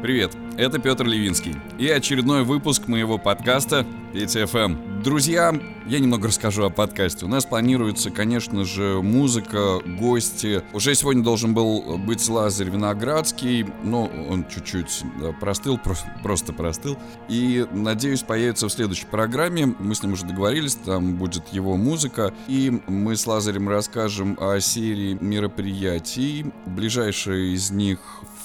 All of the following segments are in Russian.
Привет, это Петр Левинский и очередной выпуск моего подкаста ФМ. Друзья, я немного расскажу о подкасте. У нас планируется, конечно же, музыка, гости. Уже сегодня должен был быть Лазарь Виноградский, но он чуть-чуть простыл, просто простыл. И, надеюсь, появится в следующей программе. Мы с ним уже договорились, там будет его музыка. И мы с Лазарем расскажем о серии мероприятий. Ближайшая из них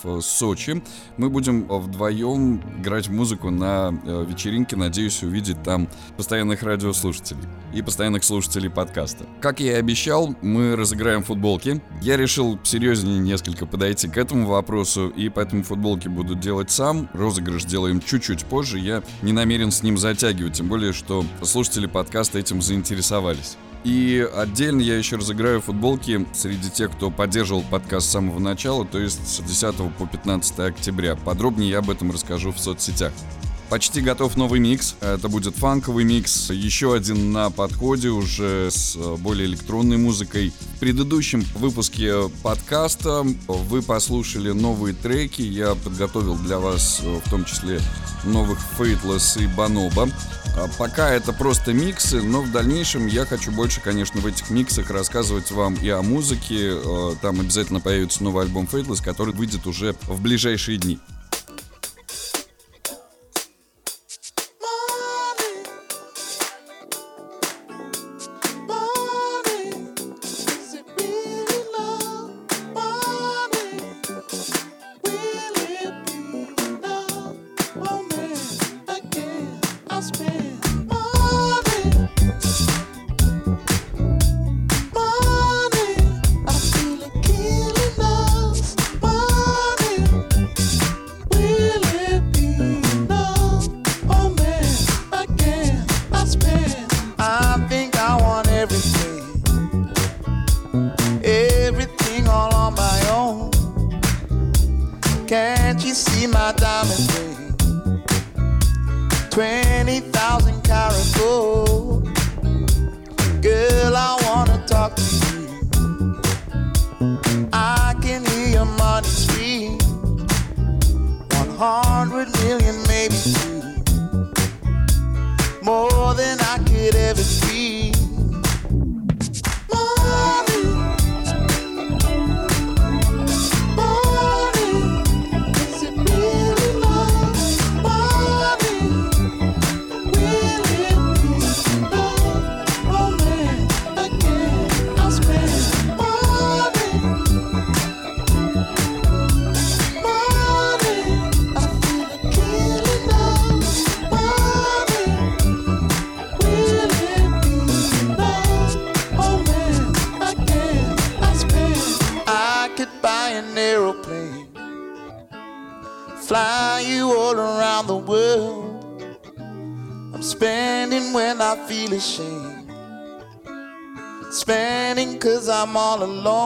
в Сочи. Мы будем вдвоем играть музыку на э, вечеринке. Надеюсь увидеть там постоянных радиослушателей и постоянных слушателей подкаста. Как я и обещал, мы разыграем футболки. Я решил серьезнее несколько подойти к этому вопросу, и поэтому футболки буду делать сам. Розыгрыш делаем чуть-чуть позже. Я не намерен с ним затягивать, тем более, что слушатели подкаста этим заинтересовались. И отдельно я еще разыграю футболки среди тех, кто поддерживал подкаст с самого начала, то есть с 10 по 15 октября. Подробнее я об этом расскажу в соцсетях. Почти готов новый микс. Это будет фанковый микс. Еще один на подходе уже с более электронной музыкой. В предыдущем выпуске подкаста вы послушали новые треки. Я подготовил для вас в том числе новых Fateless и Bonobo. А пока это просто миксы, но в дальнейшем я хочу больше, конечно, в этих миксах рассказывать вам и о музыке. Э, там обязательно появится новый альбом Fateless, который выйдет уже в ближайшие дни. All alone.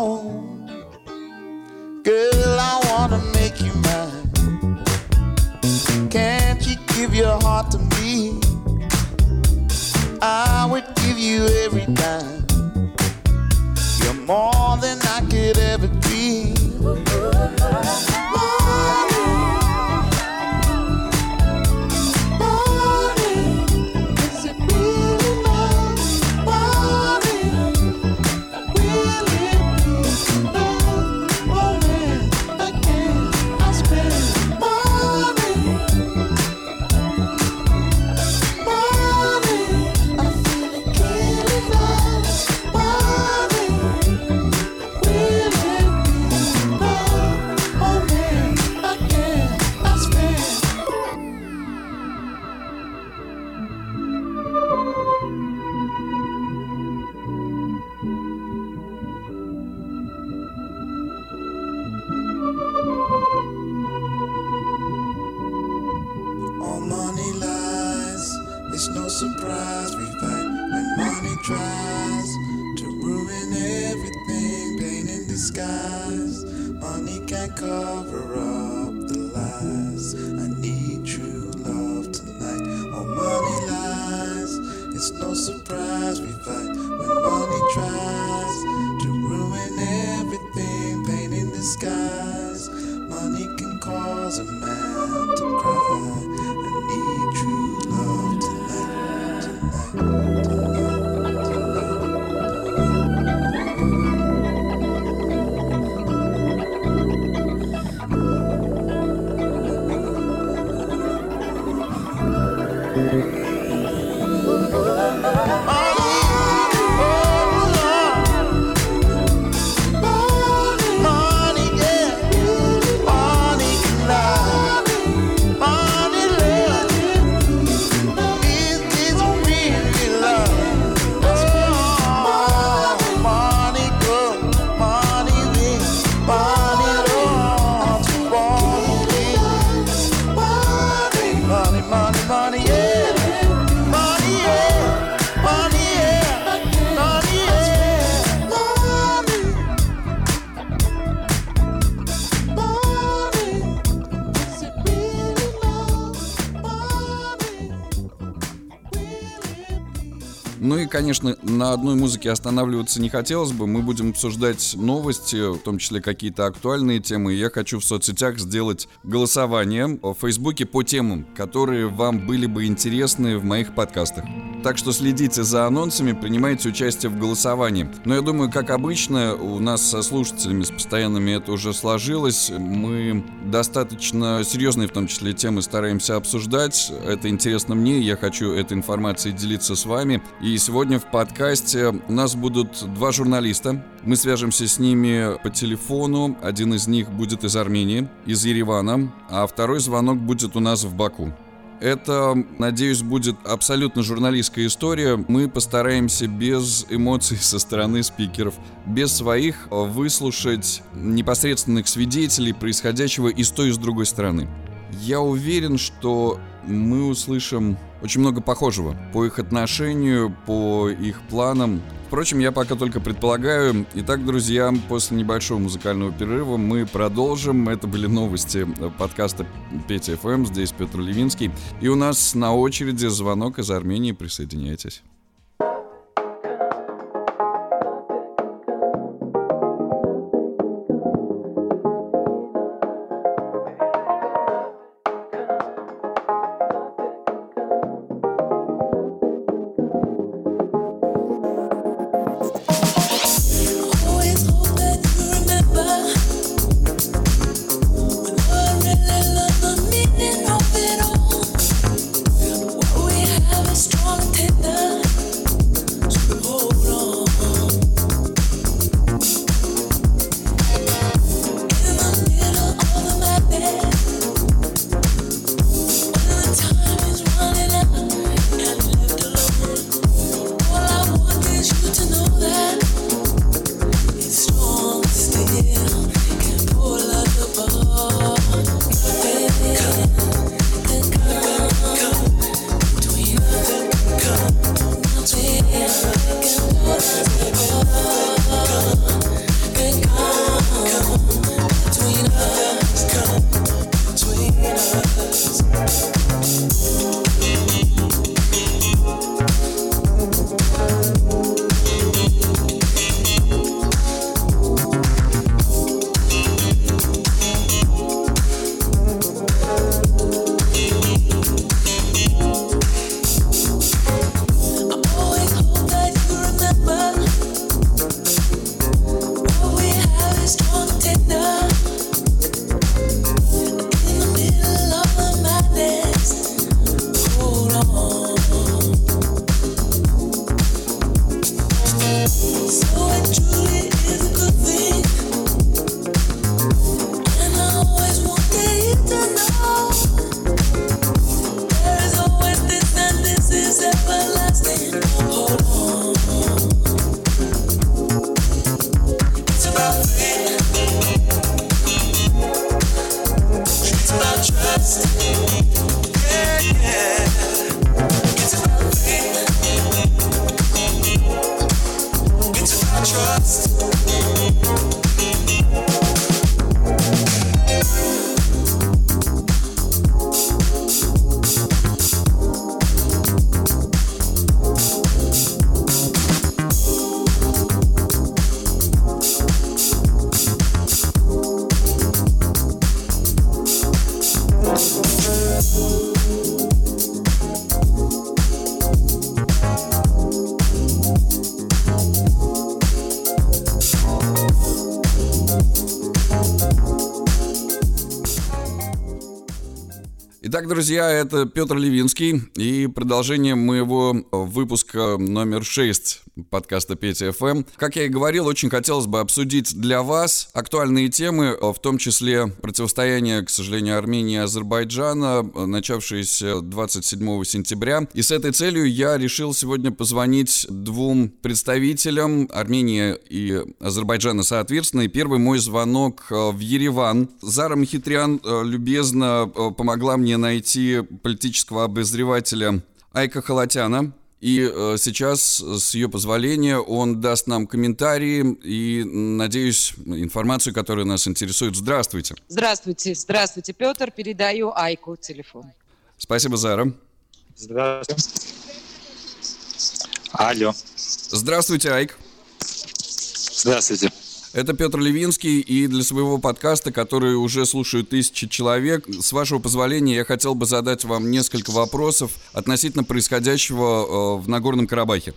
Конечно, на одной музыке останавливаться не хотелось бы. Мы будем обсуждать новости, в том числе какие-то актуальные темы. Я хочу в соцсетях сделать голосование в Фейсбуке по темам, которые вам были бы интересны в моих подкастах. Так что следите за анонсами, принимайте участие в голосовании. Но я думаю, как обычно, у нас со слушателями, с постоянными это уже сложилось. Мы достаточно серьезные, в том числе, темы стараемся обсуждать. Это интересно мне, я хочу этой информацией делиться с вами. И сегодня в подкасте у нас будут два журналиста. Мы свяжемся с ними по телефону. Один из них будет из Армении, из Еревана, а второй звонок будет у нас в Баку. Это, надеюсь, будет абсолютно журналистская история. Мы постараемся без эмоций со стороны спикеров, без своих выслушать непосредственных свидетелей происходящего и с той, и с другой стороны. Я уверен, что мы услышим очень много похожего по их отношению, по их планам. Впрочем, я пока только предполагаю. Итак, друзья, после небольшого музыкального перерыва мы продолжим. Это были новости подкаста Петя ФМ. Здесь Петр Левинский. И у нас на очереди звонок из Армении. Присоединяйтесь. Друзья, это Петр Левинский и продолжение моего выпуска номер 6 подкаста Петя ФМ. Как я и говорил, очень хотелось бы обсудить для вас актуальные темы, в том числе противостояние, к сожалению, Армении и Азербайджана, начавшееся 27 сентября. И с этой целью я решил сегодня позвонить двум представителям Армении и Азербайджана соответственно. И первый мой звонок в Ереван. Зара Махитрян э, любезно э, помогла мне найти политического обозревателя Айка Халатяна. И э, сейчас, с ее позволения, он даст нам комментарии и, надеюсь, информацию, которая нас интересует. Здравствуйте. Здравствуйте, здравствуйте, Петр. Передаю Айку телефон. Спасибо, Зара. Здравствуйте. Алло. Здравствуйте, Айк. Здравствуйте. Это Петр Левинский, и для своего подкаста, который уже слушают тысячи человек, с вашего позволения, я хотел бы задать вам несколько вопросов относительно происходящего э, в Нагорном Карабахе.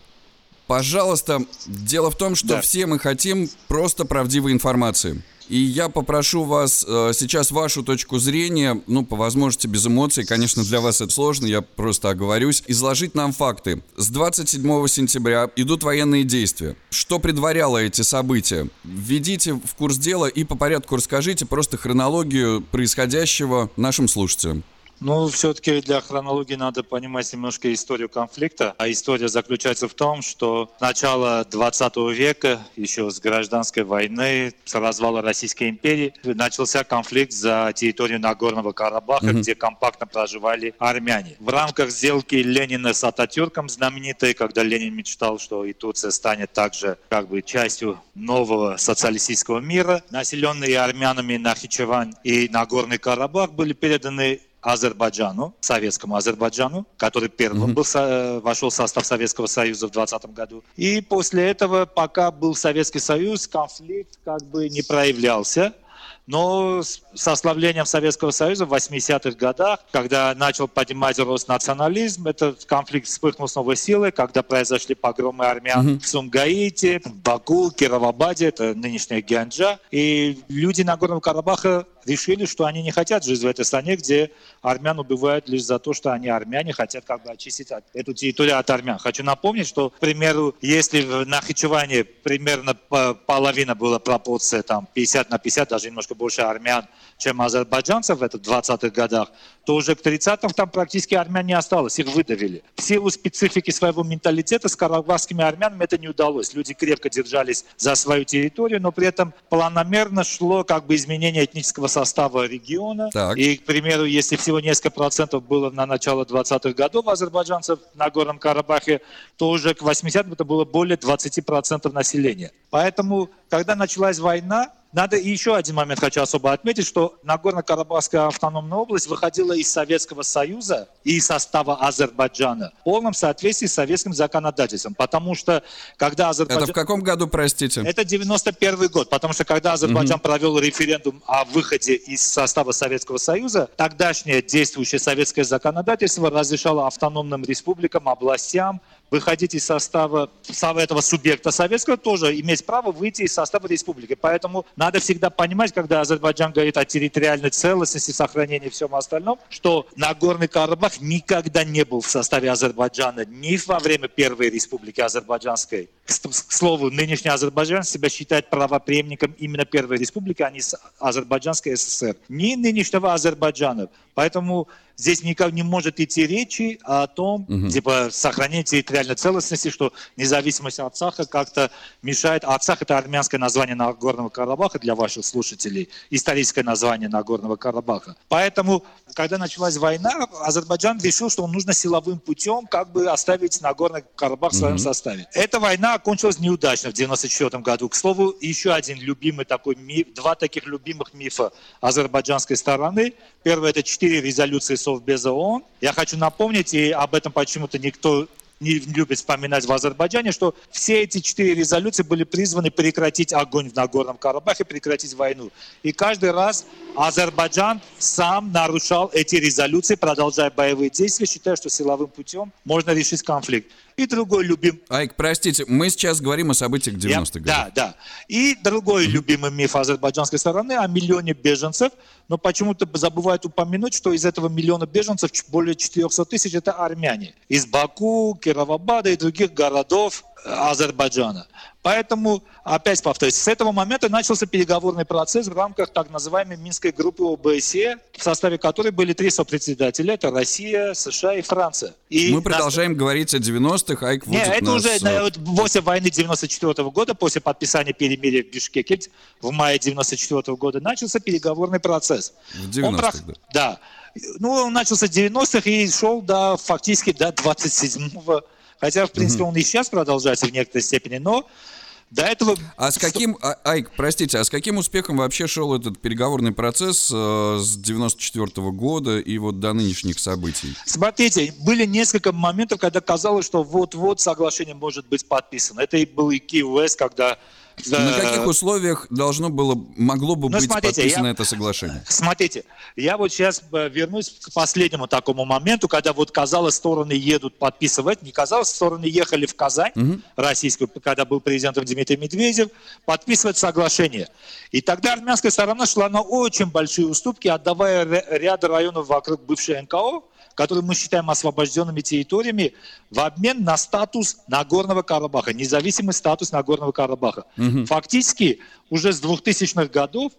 Пожалуйста, дело в том, что да. все мы хотим просто правдивой информации. И я попрошу вас э, сейчас вашу точку зрения, ну, по возможности без эмоций, конечно, для вас это сложно, я просто оговорюсь, изложить нам факты. С 27 сентября идут военные действия. Что предваряло эти события? Введите в курс дела и по порядку расскажите просто хронологию происходящего нашим слушателям. Ну, все-таки для хронологии надо понимать немножко историю конфликта. А история заключается в том, что с начала 20 века, еще с гражданской войны, с развала Российской империи, начался конфликт за территорию Нагорного Карабаха, mm-hmm. где компактно проживали армяне. В рамках сделки Ленина с Ататюрком знаменитой, когда Ленин мечтал, что и Турция станет также как бы частью нового социалистического мира, населенные армянами Нахичевань и Нагорный Карабах были переданы Азербайджану, советскому Азербайджану, который первым был, вошел в состав Советского Союза в 20 году. И после этого, пока был Советский Союз, конфликт как бы не проявлялся. Но с ослаблением Советского Союза в 80-х годах, когда начал поднимать рост национализм, этот конфликт вспыхнул с новой силой, когда произошли погромы армян mm-hmm. в Сумгаите, в Баку, Кировабаде, это нынешняя Гянджа. И люди Нагорного Карабаха решили, что они не хотят жить в этой стране, где армян убивают лишь за то, что они армяне, хотят как бы очистить эту территорию от армян. Хочу напомнить, что, к примеру, если в Нахичеване примерно половина была пропорция, там, 50 на 50, даже немножко больше армян, чем азербайджанцев в этих 20-х годах, то уже к 30-м там практически армян не осталось, их выдавили. В силу специфики своего менталитета с карабахскими армянами это не удалось. Люди крепко держались за свою территорию, но при этом планомерно шло как бы изменение этнического состава региона. Так. И, к примеру, если всего несколько процентов было на начало 20-х годов азербайджанцев на Горном Карабахе, то уже к 80-м это было более 20% процентов населения. Поэтому, когда началась война, надо еще один момент хочу особо отметить, что Нагорно-Карабахская автономная область выходила из Советского Союза и из состава Азербайджана в полном соответствии с советским законодательством. Потому что когда Азербайджан... Это в каком году, простите? Это 91 год. Потому что когда Азербайджан угу. провел референдум о выходе из состава Советского Союза, тогдашнее действующее советское законодательство разрешало автономным республикам, областям выходить из состава этого субъекта советского, тоже иметь право выйти из состава республики. Поэтому надо всегда понимать, когда Азербайджан говорит о территориальной целостности, сохранении и всем остальном, что Нагорный Карабах никогда не был в составе Азербайджана ни во время Первой Республики Азербайджанской. К слову, нынешний Азербайджан себя считает правопреемником именно Первой Республики, а не Азербайджанской ССР. Ни нынешнего Азербайджана. Поэтому здесь никак не может идти речи о том, угу. типа, сохранение территориальной целостности, что независимость от Саха как-то мешает. Арцах – это армянское название Нагорного Карабаха для ваших слушателей, историческое название Нагорного Карабаха. Поэтому, когда началась война, Азербайджан решил, что нужно силовым путем как бы оставить Нагорный Карабах в своем угу. составе. Эта война окончилась неудачно в 1994 году. К слову, еще один любимый такой миф, два таких любимых мифа азербайджанской стороны. Первое – это четыре резолюции Совбеза ООН. Я хочу напомнить, и об этом почему-то никто не любит вспоминать в Азербайджане, что все эти четыре резолюции были призваны прекратить огонь в Нагорном Карабахе, прекратить войну. И каждый раз Азербайджан сам нарушал эти резолюции, продолжая боевые действия, считая, что силовым путем можно решить конфликт. И другой любимый Айк, простите, мы сейчас говорим о событиях 90-х Я- годов. Да, да. И другой любимый миф азербайджанской стороны о миллионе беженцев, но почему-то забывают упомянуть, что из этого миллиона беженцев более 400 тысяч это армяне. Из Баку, Кировабада и других городов э, Азербайджана. Поэтому, опять повторюсь, с этого момента начался переговорный процесс в рамках так называемой Минской группы ОБСЕ, в составе которой были три сопредседателя. Это Россия, США и Франция. И Мы нас- продолжаем говорить о 90-х, Айк не, вводит это нас, уже э, вот после войны 94 года, после подписания перемирия в Бишкеке в мае 94 года начался переговорный процесс. В Он 90-х, прох- да. Да. Ну, он начался с 90-х и шел до, фактически до 27-го. Хотя, в принципе, он и сейчас продолжается в некоторой степени, но до этого... А с каким, а- Айк, простите, а с каким успехом вообще шел этот переговорный процесс э, с 94 года и вот до нынешних событий? Смотрите, были несколько моментов, когда казалось, что вот-вот соглашение может быть подписано. Это и был и Киев когда... На э, каких условиях должно было, могло бы Ну, быть смотрите, подписано я- это соглашение? Смотрите, я вот сейчас э, вернусь к последнему такому моменту, когда вот казалось, стороны едут подписывать. Не казалось, стороны ехали в Казань, российскую, когда был президентом Дмитрий Медведев, подписывать соглашение. И тогда армянская сторона шла на очень большие уступки, отдавая ря- ряд районов вокруг бывшей НКО, которые мы считаем освобожденными территориями, в обмен на статус Нагорного Карабаха, независимый статус Нагорного Карабаха. Фактически уже с 2000-х годов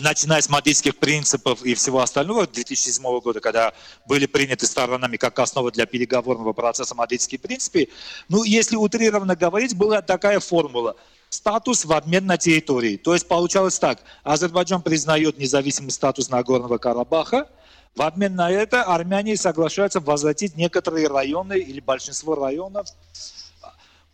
начиная с мадридских принципов и всего остального 2007 года, когда были приняты сторонами как основа для переговорного процесса мадридские принципы, ну, если утрированно говорить, была такая формула. Статус в обмен на территории. То есть получалось так. Азербайджан признает независимый статус Нагорного Карабаха. В обмен на это армяне соглашаются возвратить некоторые районы или большинство районов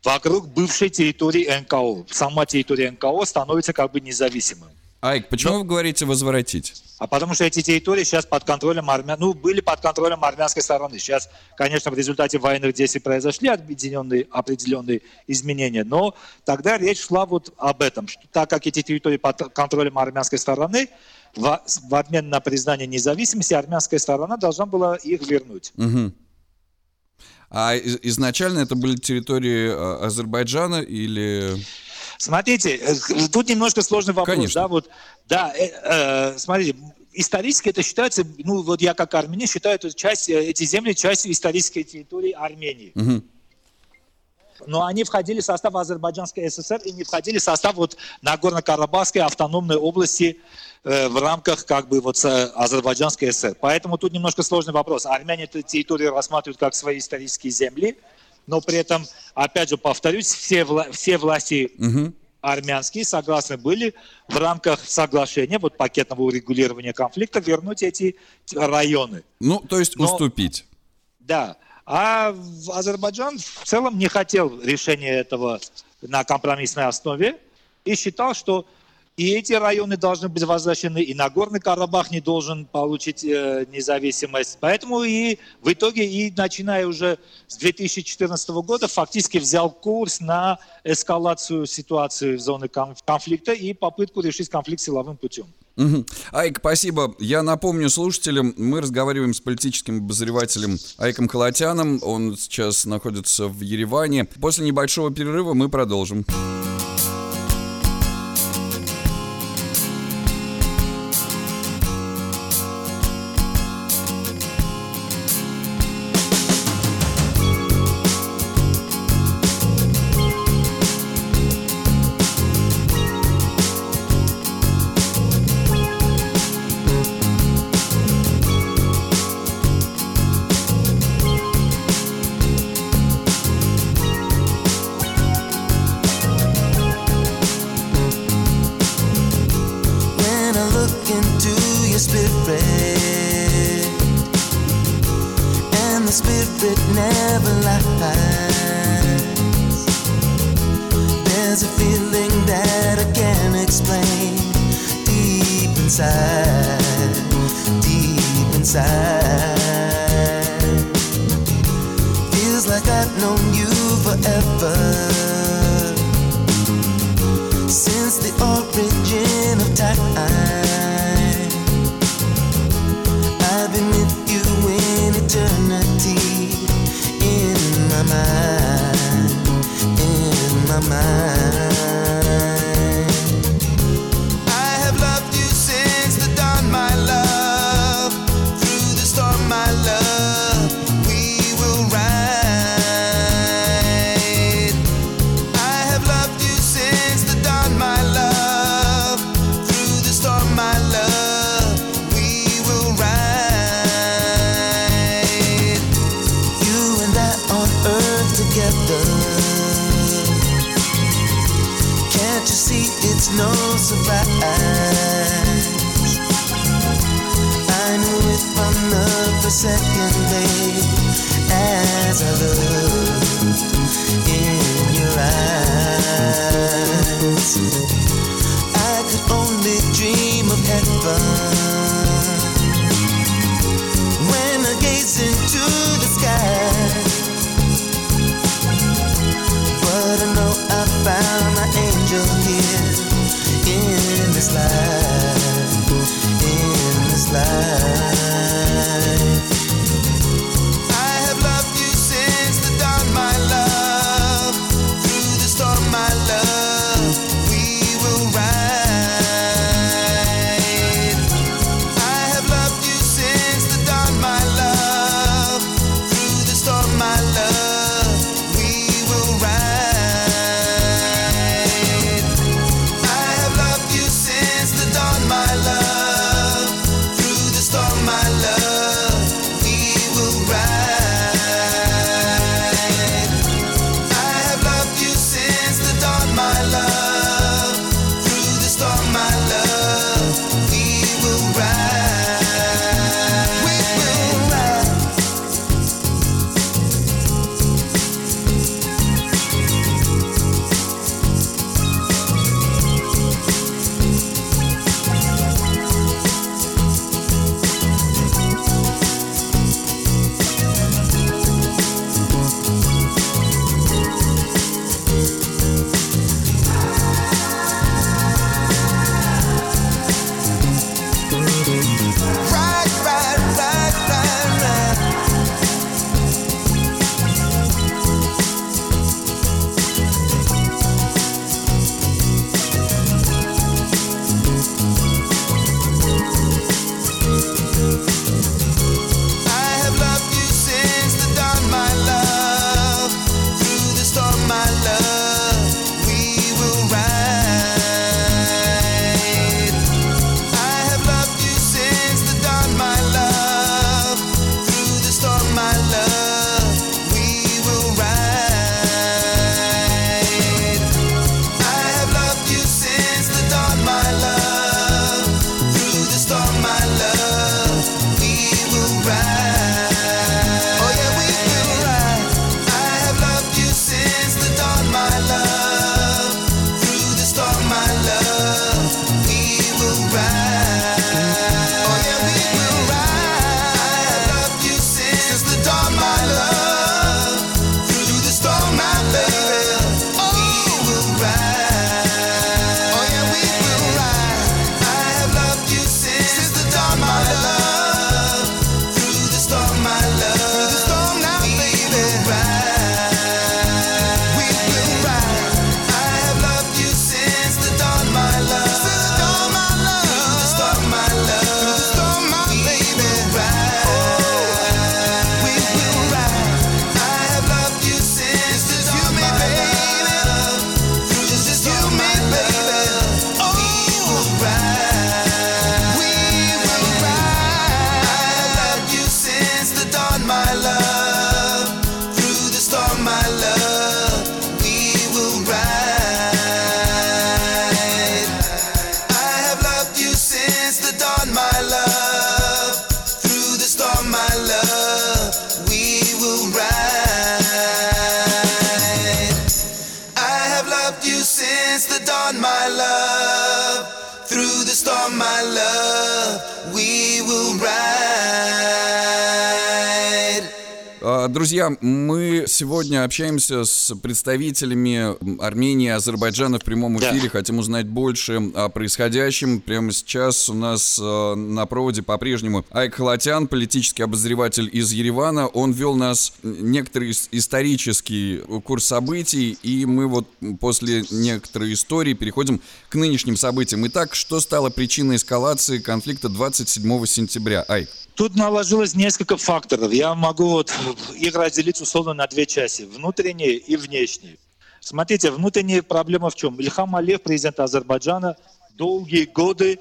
вокруг бывшей территории НКО. Сама территория НКО становится как бы независимой. Айк, почему вы говорите возвратить? А потому что эти территории сейчас под контролем армян, ну, были под контролем армянской стороны. Сейчас, конечно, в результате военных действий произошли объединенные определенные изменения, но тогда речь шла вот об этом, что так как эти территории под контролем армянской стороны, в, в обмен на признание независимости армянская сторона должна была их вернуть. Мгм. А из- изначально это были территории э, Азербайджана или... Смотрите, э, тут немножко сложный вопрос, Конечно. да, вот, да, э, э, смотрите, исторически это считается, ну, вот я как армянин считаю эту часть, э, эти земли частью исторической территории Армении. Мгм. Но они входили в состав Азербайджанской ССР и не входили в состав вот Нагорно-Карабахской автономной области э, в рамках как бы вот э, Азербайджанской ССР. Поэтому тут немножко сложный вопрос. Армяне эту территорию рассматривают как свои исторические земли, но при этом, опять же, повторюсь, все, вла- все власти Мгм. армянские согласны были в рамках соглашения, вот пакетного урегулирования конфликта, вернуть эти районы. Ну, то есть Но- уступить. Да. А Азербайджан в целом не хотел решения этого на компромиссной основе и считал, что и эти районы должны быть возвращены, и Нагорный Карабах не должен получить э, независимость. Поэтому и в итоге, и начиная уже с 2014 года, фактически взял курс на эскалацию ситуации в зоне кон- конфликта и попытку решить конфликт силовым путем. Айк, спасибо. Я напомню слушателям, мы разговариваем с политическим обозревателем Айком Халатяном. Он сейчас находится в Ереване. После небольшого перерыва мы продолжим. when spirit never lies. There's a feeling that I can't explain deep inside, deep inside. Feels like I've known you forever since the origin of time. I've been with you in eternity my ride in my mind. As I looked сегодня общаемся с представителями Армении и Азербайджана в прямом Да. эфире. Хотим узнать больше о происходящем. Прямо сейчас у нас э, на проводе по-прежнему Айк Халатян, политический обозреватель из Еревана. Он вел нас некоторый ис- исторический курс событий, и мы вот после некоторой истории переходим к нынешним событиям. Итак, что стало причиной эскалации конфликта 27 сентября? Айк. Тут наложилось несколько факторов. Я могу вот их разделить условно на две части. Внутренние и внешние. Смотрите, внутренняя проблема в чем? Ильхам Алиев, президент Азербайджана, долгие годы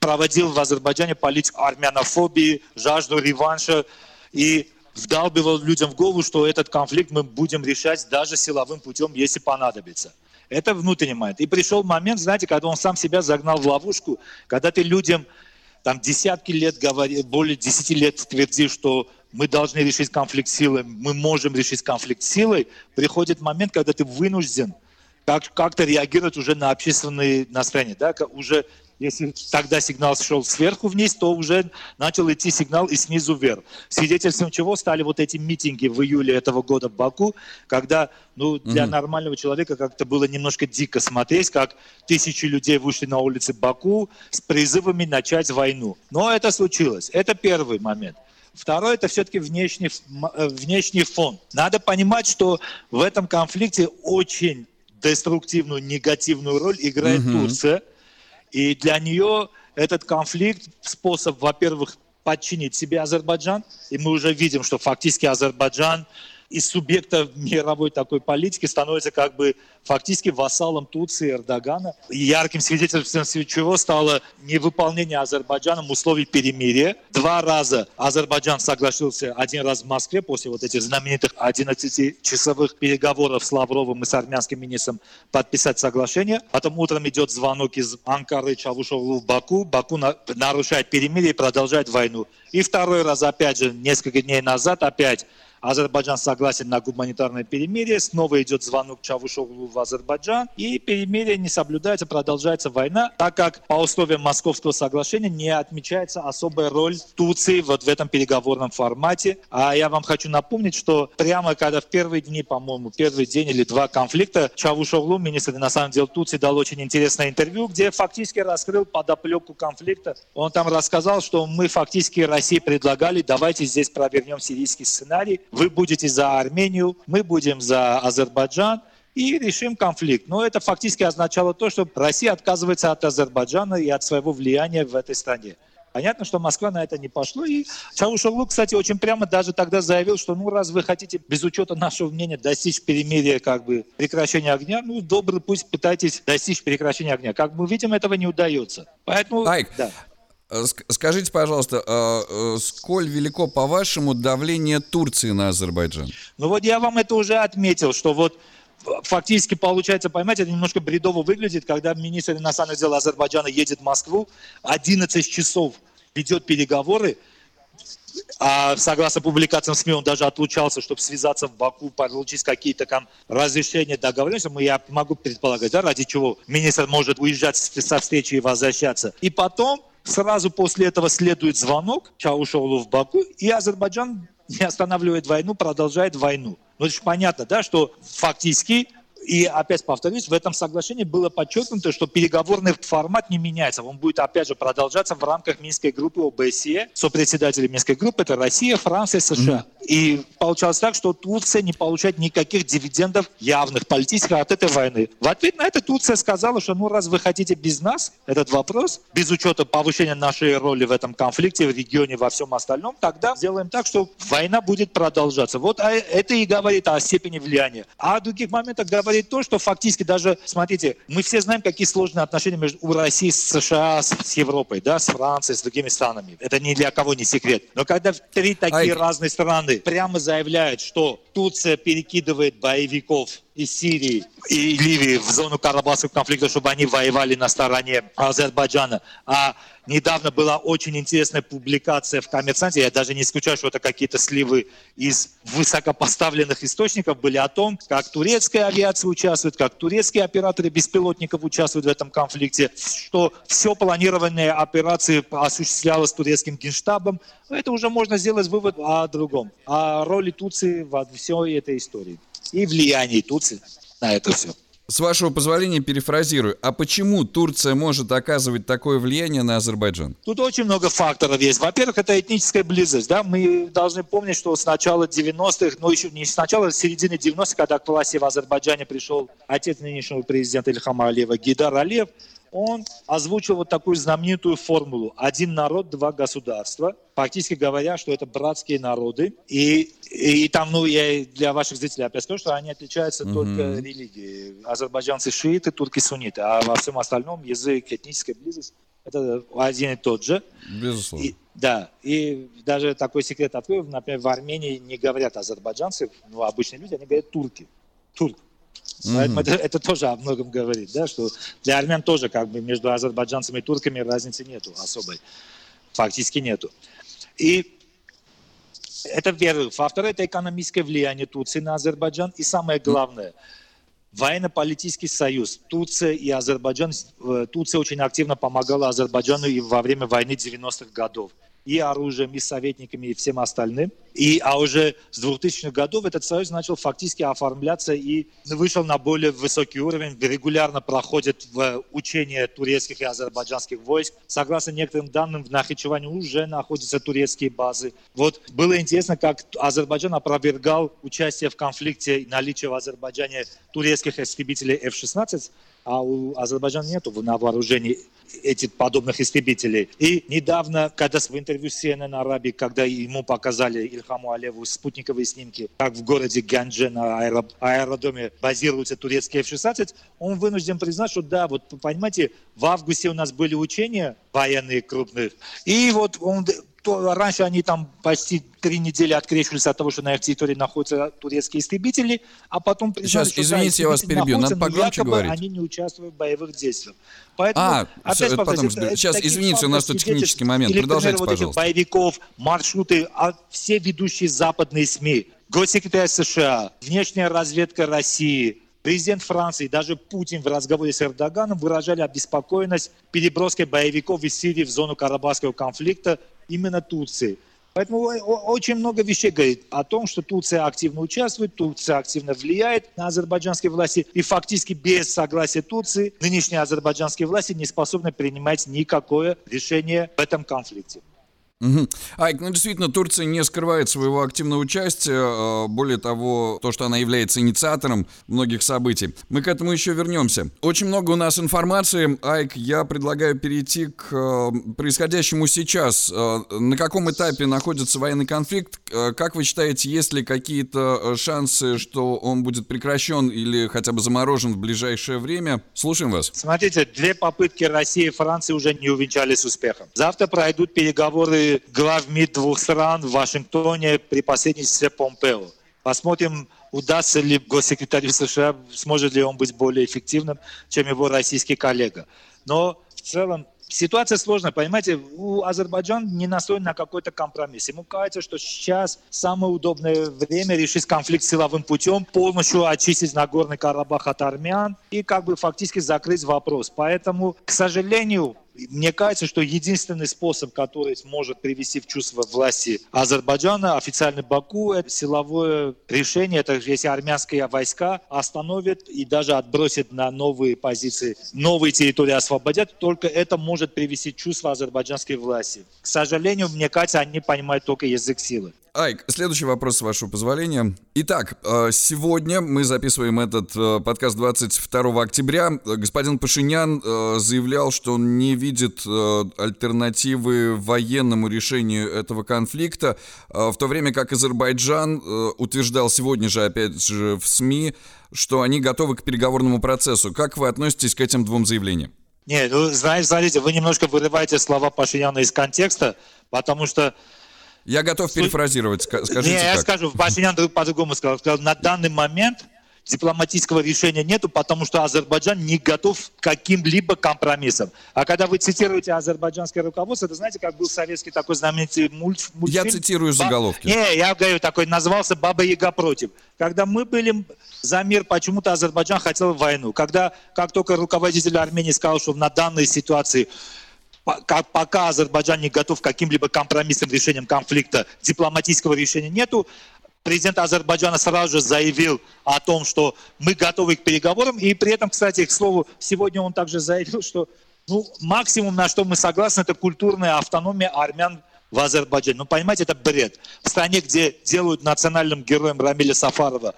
проводил в Азербайджане политику армянофобии, жажду реванша и вдалбивал людям в голову, что этот конфликт мы будем решать даже силовым путем, если понадобится. Это внутренний момент. И пришел момент, знаете, когда он сам себя загнал в ловушку, когда ты людям там десятки лет говори, более 10 лет твердишь, что мы должны решить конфликт силой, мы можем решить конфликт силой, приходит момент, когда ты вынужден как, как-то реагировать уже на общественные настроения. Да? Уже если тогда сигнал шел сверху вниз, то уже начал идти сигнал и снизу вверх. Свидетельством чего стали вот эти митинги в июле этого года в Баку, когда ну, для нормального человека как-то было немножко дико смотреть, как тысячи людей вышли на улицы Баку с призывами начать войну. Но это случилось. Это первый момент. Второй это все-таки внешний, э, внешний фон. Надо понимать, что в этом конфликте очень деструктивную, негативную роль играет Турция. И для нее этот конфликт способ, во-первых, подчинить себе Азербайджан. И мы уже видим, что фактически Азербайджан из субъекта мировой такой политики становится как бы фактически вассалом Турции Эрдогана. Ярким свидетельством чего стало невыполнение Азербайджаном условий перемирия. Два раза Азербайджан согласился, один раз в Москве после вот этих знаменитых 11-часовых переговоров с Лавровым и с армянским министром подписать соглашение. Потом утром идет звонок из Анкары Чавушоглу в Баку. Баку на- нарушает перемирие и продолжает войну. И второй раз, опять же, несколько дней назад, опять Азербайджан согласен на гуманитарное перемирие, снова идет звонок Чавушоглу в Азербайджан, и перемирие не соблюдается, продолжается война, так как по условиям Московского соглашения не отмечается особая роль Турции вот в этом переговорном формате. А я вам хочу напомнить, что прямо когда в первые дни, по-моему, первый день или два конфликта, Чавушоглу, министр иностранных дел Турции, дал очень интересное интервью, где фактически раскрыл подоплеку конфликта. Он там рассказал, что мы фактически России предлагали, давайте здесь провернем сирийский сценарий, вы будете за Армению, мы будем за Азербайджан, и решим конфликт. Но это фактически означало то, что Россия отказывается от Азербайджана и от своего влияния в этой стране. Понятно, что Москва на это не пошло. И Чаушоглу, кстати, очень прямо даже тогда заявил, что ну раз вы хотите без учета нашего мнения достичь перемирия, как бы прекращения огня, ну добрый пусть пытайтесь достичь прекращения огня. Как мы видим, этого не удается. Поэтому, Айк, да. Э, ск- Скажите, пожалуйста, а, э, сколь велико, по-вашему, давление Турции на Азербайджан? Ну вот я вам это уже отметил, что вот фактически получается, понимаете, это немножко бредово выглядит, когда министр иностранных дел Азербайджана едет в Москву, 11 часов ведет переговоры, а согласно публикациям СМИ, он даже отлучался, чтобы связаться в Баку, получить какие-то там разрешения, договоренности. Мы- Я могу предполагать, да, ради чего министр может уезжать со встречи и возвращаться. И потом, сразу после этого следует звонок Чаушоглу в Баку, и Азербайджан не останавливает войну, продолжает войну. Ну, это же понятно, да, что фактически и опять повторюсь, в этом соглашении было подчеркнуто, что переговорный формат не меняется. Он будет опять же продолжаться в рамках Минской группы ОБСЕ. Сопредседатели Минской группы это Россия, Франция, США. И получалось так, что Турция не получает никаких дивидендов явных политических от этой войны. В ответ на это Турция сказала, что ну раз вы хотите без нас этот вопрос, без учета повышения нашей роли в этом конфликте, в регионе, во всем остальном, тогда сделаем так, что война будет продолжаться. Вот а это и говорит о степени влияния. А о других моментах говорит то, что фактически даже, смотрите, мы все знаем, какие сложные отношения между у России с США, с, с Европой, да, с Францией, с другими странами. Это ни для кого не секрет. Но когда три такие Айк. разные страны прямо заявляют, что Турция перекидывает боевиков из Сирии и Ливии в зону Карабахского конфликта, чтобы они воевали на стороне Азербайджана. А недавно была очень интересная публикация в «Коммерсанте», я даже не исключаю, что это какие-то сливы из высокопоставленных источников были о том, как турецкая авиация участвует, как турецкие операторы беспилотников участвуют в этом конфликте, что все планированные операции осуществлялось турецким генштабом. Это уже можно сделать вывод о другом, о роли Турции во всей этой истории и влиянии Турции на это все. С вашего позволения перефразирую. А почему Турция может оказывать такое влияние на Азербайджан? Тут очень много факторов есть. Во-первых, это этническая близость. Да? Мы должны помнить, что с начала 90-х, ну еще не с начала, с середины 90-х, когда к власти в Азербайджане пришел отец нынешнего президента Ильхама Алиева Гидар Алиев, он озвучил вот такую знаменитую формулу «один народ, два государства», фактически говоря, что это братские народы. И, и, и там, ну, я для ваших зрителей опять скажу, что они отличаются mm-hmm. только религией. Азербайджанцы шииты, турки сунниты, а во всем остальном язык, этническая близость – это один и тот же. Безусловно. И, да, и даже такой секрет открою, например, в Армении не говорят азербайджанцы, ну, обычные люди, они говорят турки. Турк. Поэтому это, это тоже о многом говорит, да, что для армян тоже как бы между азербайджанцами и турками разницы нету особой, фактически нету. И это первый. Во-вторых, это экономическое влияние Турции на Азербайджан. И самое главное, военно-политический союз. Турция и Азербайджан. Турция очень активно помогала Азербайджану и во время войны 90-х годов и оружием, и советниками, и всем остальным. И, а уже с 2000-х годов этот союз начал фактически оформляться и вышел на более высокий уровень, регулярно проходит в учения турецких и азербайджанских войск. Согласно некоторым данным, в Нахичеване уже находятся турецкие базы. Вот было интересно, как Азербайджан опровергал участие в конфликте наличие в Азербайджане турецких истребителей F-16, а у Азербайджана нету на вооружении этих подобных истребителей. И недавно, когда в интервью CNN Арабии, когда ему показали Ильхаму Алеву спутниковые снимки, как в городе Ганже на аэро, аэродроме базируются турецкие F-16, он вынужден признать, что да, вот понимаете, в августе у нас были учения военные крупные, и вот он то раньше они там почти три недели открещивались от того, что на их территории находятся турецкие истребители, а потом признали, Сейчас, извините, я вас перебью, надо погромче говорить. они не участвуют в боевых действиях. Поэтому, а, опять все, потом, это, сейчас, извините, у нас тут технический момент, продолжайте, вот пожалуйста. Этих боевиков, маршруты, а все ведущие западные СМИ, госсекретарь США, внешняя разведка России, Президент Франции, даже Путин в разговоре с Эрдоганом выражали обеспокоенность переброской боевиков из Сирии в зону Карабахского конфликта именно Турции. Поэтому очень много вещей говорит о том, что Турция активно участвует, Турция активно влияет на азербайджанские власти, и фактически без согласия Турции нынешние азербайджанские власти не способны принимать никакое решение в этом конфликте. Угу. Айк, ну действительно, Турция не скрывает своего активного участия, а, более того, то, что она является инициатором многих событий. Мы к этому еще вернемся. Очень много у нас информации. Айк, я предлагаю перейти к а, происходящему сейчас. А, на каком этапе находится военный конфликт? Как вы считаете, есть ли какие-то шансы, что он будет прекращен или хотя бы заморожен в ближайшее время? Слушаем вас. Смотрите, две попытки России и Франции уже не увенчались успехом. Завтра пройдут переговоры глав МИД двух стран в Вашингтоне при посредничестве Помпео. Посмотрим, удастся ли госсекретарю США, сможет ли он быть более эффективным, чем его российский коллега. Но в целом ситуация сложная, понимаете, у Азербайджана не настроен на какой-то компромисс. Ему кажется, что сейчас самое удобное время решить конфликт силовым путем, полностью очистить Нагорный Карабах от армян и как бы фактически закрыть вопрос. Поэтому, к сожалению, мне кажется, что единственный способ, который может привести в чувство власти Азербайджана, официальный Баку, это силовое решение, это если армянские войска остановят и даже отбросят на новые позиции, новые территории освободят, только это может привести в чувство азербайджанской власти. К сожалению, мне кажется, они понимают только язык силы. Айк, следующий вопрос, с вашего позволения. Итак, э, сегодня мы записываем этот э, подкаст 22 октября. Господин Пашинян э, заявлял, что он не видит альтернативы военному решению этого конфликта, в то время как Азербайджан утверждал сегодня же, опять же, в СМИ, что они готовы к переговорному процессу. Как вы относитесь к этим двум заявлениям? Нет, ну, знаете, смотрите, вы немножко вырываете слова Пашиняна из контекста, потому что я готов перефразировать, скажите Не, как. я скажу, Пашинян по-другому сказал. сказал. На данный момент дипломатического решения нету, потому что Азербайджан не готов к каким-либо компромиссам. А когда вы цитируете азербайджанское руководство, это знаете, как был советский такой знаменитый мульт, мультфильм? Я цитирую заголовки. Не, я говорю такой, назывался «Баба Яга против». Когда мы были за мир, почему-то Азербайджан хотел войну. Когда, как только руководитель Армении сказал, что на данной ситуации как- пока Азербайджан не готов к каким-либо компромиссным решениям конфликта, дипломатического решения нету, президент Азербайджана сразу же заявил о том, что мы готовы к переговорам. И при этом, кстати, к слову, сегодня он также заявил, что ну, максимум, на что мы согласны, это культурная автономия армян в Азербайджане. Ну, понимаете, это бред. В стране, где делают национальным героем Рамиля Сафарова,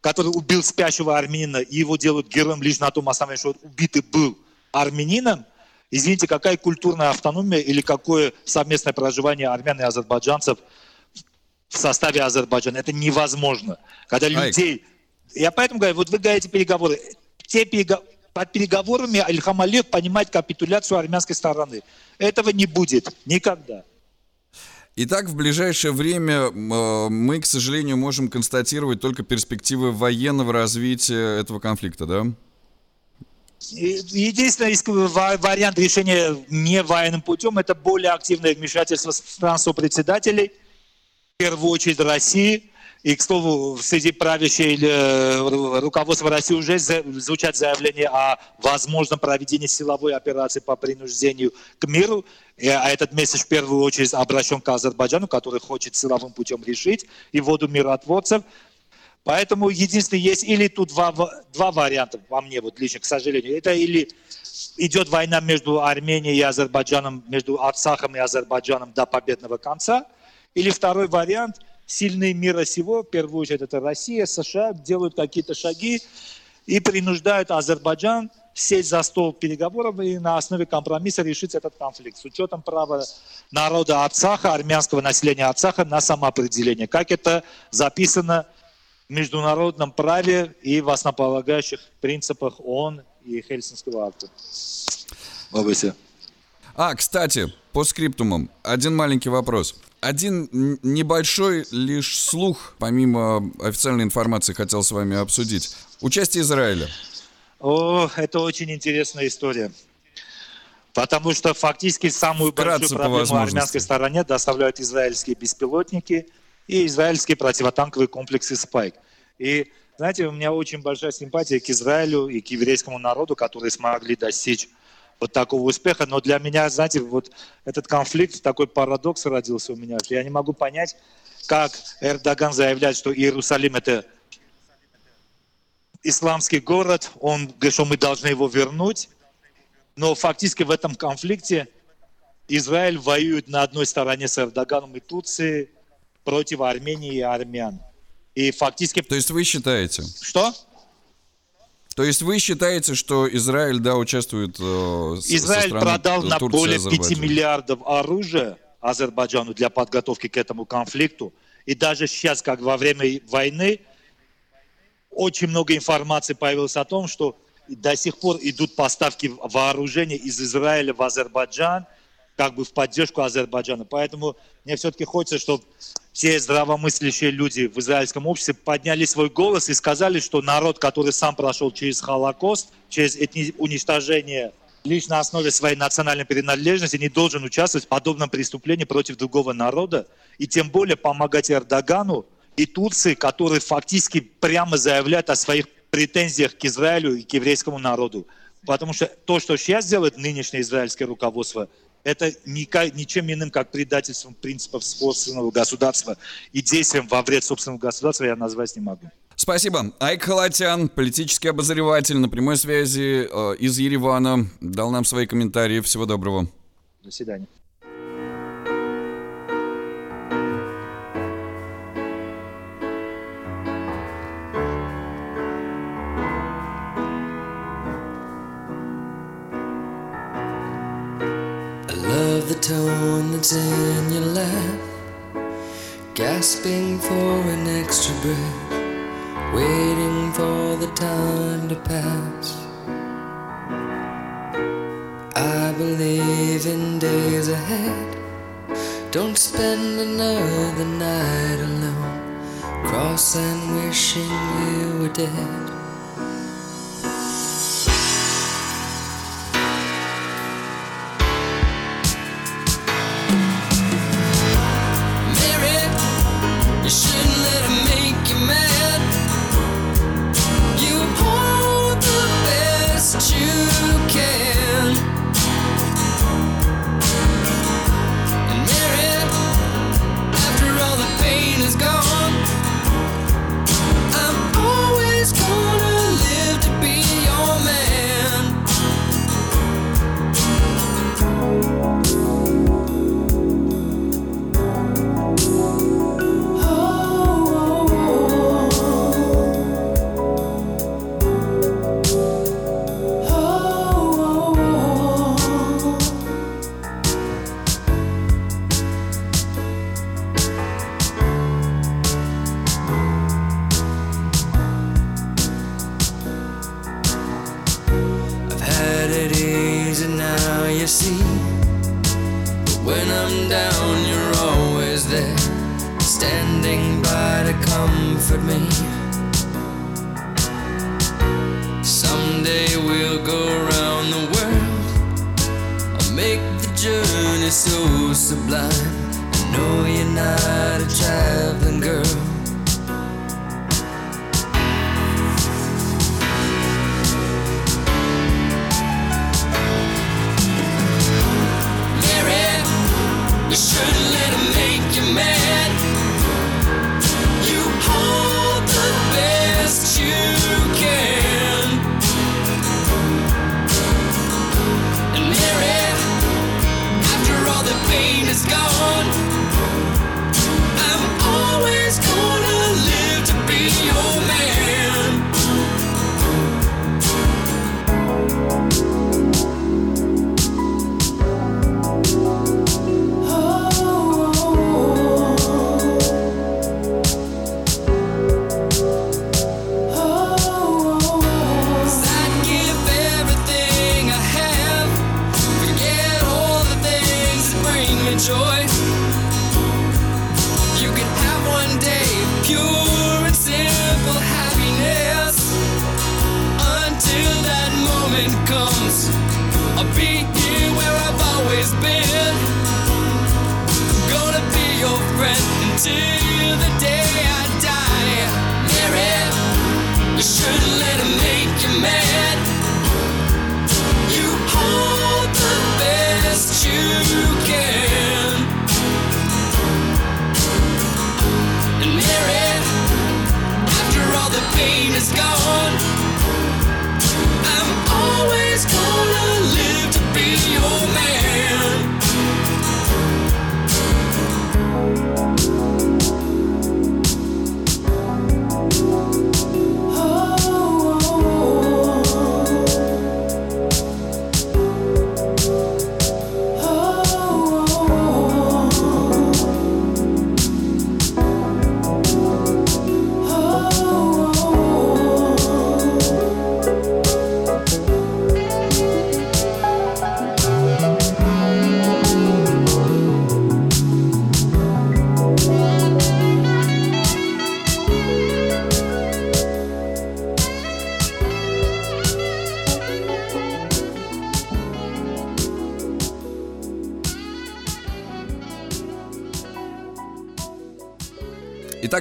который убил спящего армянина, и его делают героем лишь на том основании, что убитый был армянином, извините, какая культурная автономия или какое совместное проживание армян и азербайджанцев в составе Азербайджана. Это невозможно. Когда людей... Я поэтому говорю, вот вы говорите переговоры. Те перего- Под переговорами Ильхам Алиев понимает капитуляцию армянской стороны. Этого не будет. Никогда. Итак, в ближайшее время э, мы, к сожалению, можем констатировать только перспективы военного развития этого конфликта, да? Единственный вариант решения не военным путем – это более активное вмешательство стран председателей, в первую очередь России. И, к слову, среди правящей э, ру- руководства России уже звучат заявления о возможном проведении силовой операции по принуждению к миру. И, А этот месседж в первую очередь обращен к Азербайджану, который хочет силовым путем решить и воду миротворцев. Поэтому единственное, есть или тут два, ва- два варианта, по мне, вот лично, к сожалению. Это или идет война между Арменией и Азербайджаном, между Арцахом и Азербайджаном до победного конца. Или второй вариант, сильные мира сего, в первую очередь это Россия, США, делают какие-то шаги и принуждают Азербайджан сесть за стол переговоров и на основе компромисса решить этот конфликт с учетом права народа Арцаха, армянского населения Арцаха на самоопределение, как это записано международном праве и в основополагающих принципах ООН и Хельсинского акта. Бабуся. А, кстати, по скриптумам, один маленький вопрос. Один небольшой лишь слух, помимо официальной информации, хотел с вами обсудить. Участие Израиля. О, это очень интересная история. Потому что фактически самую Вкратце большую проблему армянской стороне доставляют израильские беспилотники и израильские противотанковые комплексы «Спайк». И, знаете, у меня очень большая симпатия к Израилю и к еврейскому народу, которые смогли достичь вот такого успеха. Но для меня, знаете, вот этот конфликт, такой парадокс родился у меня, я не могу понять, как Эрдоган заявляет, что Иерусалим – это исламский город, он говорит, что мы должны его вернуть, но фактически в этом конфликте Израиль воюет на одной стороне с Эрдоганом и Турцией против Армении и армян. И фактически... То есть вы считаете? Что? То есть вы считаете, что Израиль, да, участвует э, с- со Израиль стороны продал на Турции и более 5 Азербайджана? миллиардов оружия Азербайджану для подготовки к этому конфликту. И даже сейчас, как во время войны, очень много информации появилось о том, что до сих пор идут поставки вооружения из Израиля в Азербайджан, как бы в поддержку Азербайджана. Поэтому мне все-таки хочется, чтобы все здравомыслящие люди в израильском обществе подняли свой голос и сказали, что народ, который сам прошел через Холокост, через этни- уничтожение лишь на основе своей национальной принадлежности, не должен участвовать в подобном преступлении против другого народа, и тем более помогать Эрдогану и Турции, которые фактически прямо заявляют о своих претензиях к Израилю и к еврейскому народу. Потому что то, что сейчас делает нынешнее израильское руководство, это ничем иным, как предательством принципов собственного государства и действием во вред собственного государства я назвать не могу. Спасибо. Айк Халатян, политический обозреватель на прямой связи э, из Еревана, дал нам свои комментарии. Всего доброго. До свидания. That's in your laugh, gasping for an extra breath, waiting for the time to pass. I believe in days ahead. Don't spend another night alone. cross and wishing you were dead. Always been. Gonna be your friend until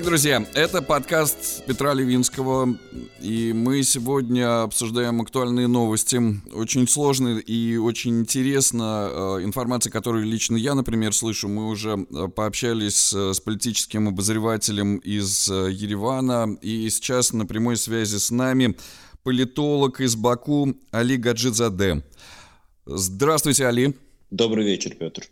друзья, это подкаст Петра Левинского, и мы сегодня обсуждаем актуальные новости. Очень сложно и очень интересно э, информация, которую лично я, например, слышу. Мы уже э, пообщались э, с политическим обозревателем из Еревана, и сейчас на прямой связи с нами политолог из Баку Али Гаджидзаде. Здравствуйте, Али. Добрый вечер, Петр.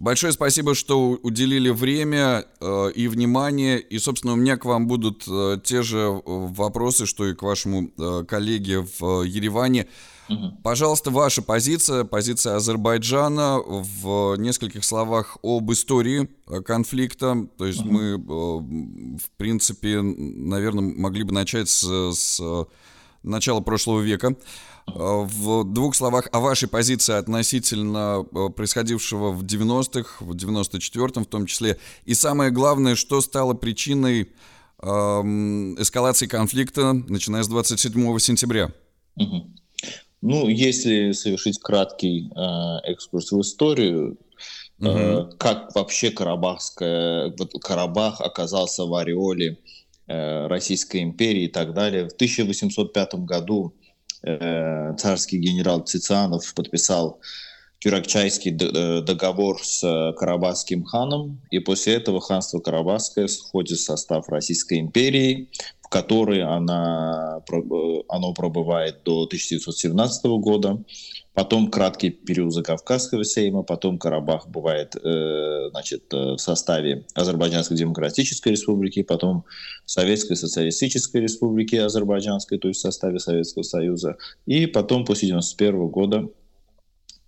Большое спасибо, что уделили время э, и внимание. И, собственно, у меня к вам будут э, те же э, вопросы, что и к вашему э, коллеге в э, Ереване. Пожалуйста, ваша позиция, позиция Азербайджана в нескольких словах об истории э, конфликта. То есть мы, э, в принципе, наверное, могли бы начать с, с начала прошлого века. В двух словах о вашей позиции относительно э, происходившего в 90-х, в 94-м в том числе. И самое главное, что стало причиной эм, эскалации конфликта, начиная с 27 сентября. Ну, если совершить краткий э, экскурс в историю, э, Мгм. как вообще Карабахская, вот Карабах оказался в ореоле э, Российской империи и так далее. В 1805 году э, царский генерал Цицианов подписал Кюракчайский д- э, договор с э, Карабахским ханом, и после этого ханство Карабахское входит в состав Российской империи, которой она, э, оно пробывает до 1917 года. Потом краткий период Закавказского сейма, потом Карабах бывает э, значит, э, в составе Азербайджанской Демократической Республики, потом Советской Социалистической Республики Азербайджанской, то есть в составе Советского Союза, и потом после 1991 года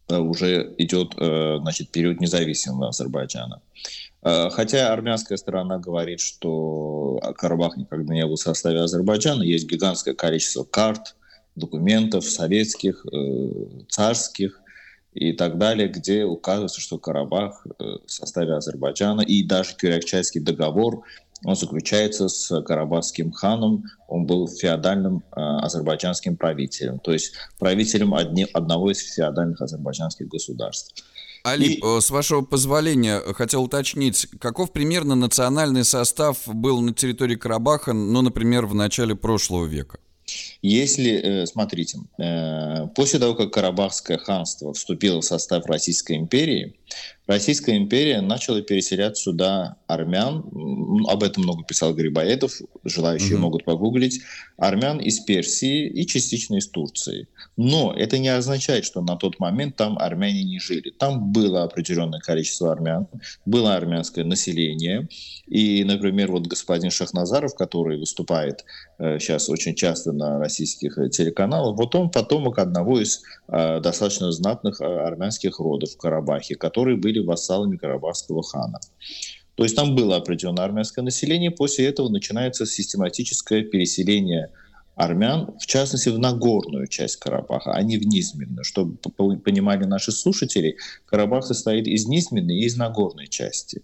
уже идет значит, период независимого Азербайджана. Э, Хотя армянская сторона говорит, что Карабах никогда не был в составе Азербайджана, есть гигантское количество карт, документов советских, э, царских и так далее, где указывается, что Карабах э, в составе Азербайджана. И даже Кюрякчайский договор, он заключается с карабахским ханом, он был феодальным азербайджанским правителем, то есть правителем одни- одного из феодальных азербайджанских государств. Али, И- э, с вашего позволения, э, хотел уточнить, каков примерно национальный состав был на территории Карабаха, ну, например, в начале прошлого века? Если, э, смотрите, после того, как Карабахское ханство вступило в состав Российской империи, Российская империя начала переселять сюда армян, об этом много писал Грибоедов, желающие Мгм. могут погуглить, армян из Персии и частично из Турции. Но это не означает, что на тот момент там армяне не жили. Там было определенное количество армян, было армянское население. И, например, вот господин Шахназаров, который выступает э, сейчас очень часто на российских э, телеканалах, вот он потомок одного из э, достаточно знатных э, армянских родов в Карабахе, которые были вассалами Карабахского хана. То есть там было определенное армянское население, после этого начинается систематическое переселение армян, в частности, в Нагорную часть Карабаха, а не в Низменную. Чтобы понимали наши слушатели, Карабах состоит из Низменной и из Нагорной части.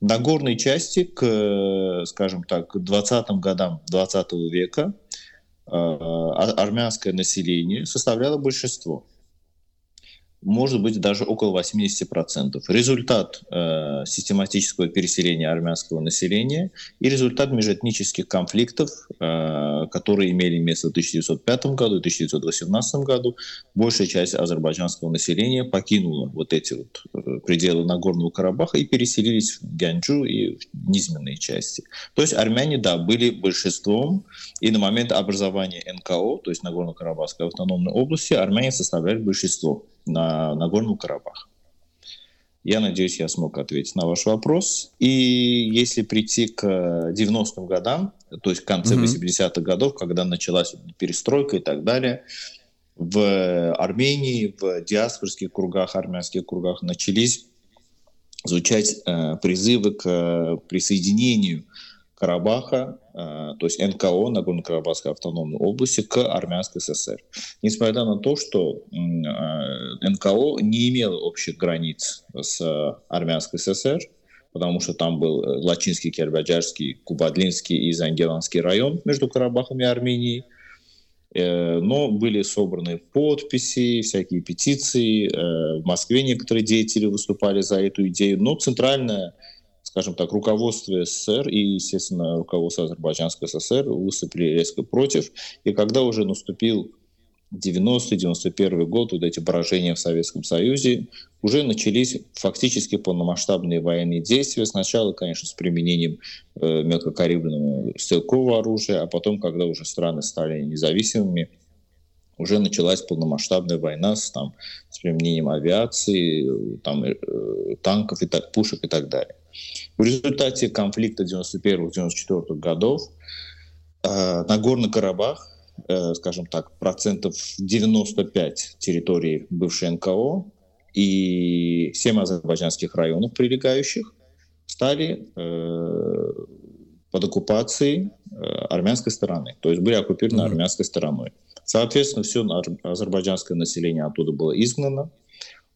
В Нагорной части к, скажем так, к 20-м годам 20 века э, а- армянское население составляло большинство может быть даже около 80%. Результат э, систематического переселения армянского населения и результат межэтнических конфликтов, э, которые имели место в 1905 году и 1918 году. Большая часть азербайджанского населения покинула вот эти вот э, пределы Нагорного Карабаха и переселились в Гянджу и в низменные части. То есть армяне, да, были большинством, и на момент образования НКО, то есть Нагорно-Карабахской автономной области, армяне составляли большинство на Нагорном Карабахе. Я надеюсь, я смог ответить на ваш вопрос. И если прийти к 90-м годам, то есть к конце Мгм. 80-х годов, когда началась перестройка и так далее, в Армении, в диаспорских кругах, армянских кругах начались звучать э, призывы к э, присоединению Карабаха, то есть НКО, Нагорно-Карабахской автономной области, к Армянской ССР. Несмотря на то, что э, НКО не имело общих границ с Армянской ССР, потому что там был э, Лачинский, Кербаджарский, Кубадлинский и Зангеланский район между Карабахом и Арменией. Э, Но были собраны подписи, всякие петиции. Э, В Москве некоторые деятели выступали за эту идею. Но центральное, скажем так, руководство СССР и, естественно, руководство Азербайджанской ССР выступили резко против. И когда уже наступил 90-91 год, вот эти поражения в Советском Союзе, уже начались фактически полномасштабные военные действия. Сначала, конечно, с применением э, мелкокалиберного стрелкового оружия, а потом, когда уже страны стали независимыми, уже началась полномасштабная война с, там, с применением авиации, там, э, танков, и так, пушек и так далее. В результате конфликта 91-94 годов э, Нагорный Карабах, э, скажем так, процентов 95 территории бывшей НКО и 7 азербайджанских районов прилегающих стали э, под оккупацией э, армянской стороны, то есть были оккупированы Мгм. армянской стороной. Соответственно, все азербайджанское население оттуда было изгнано.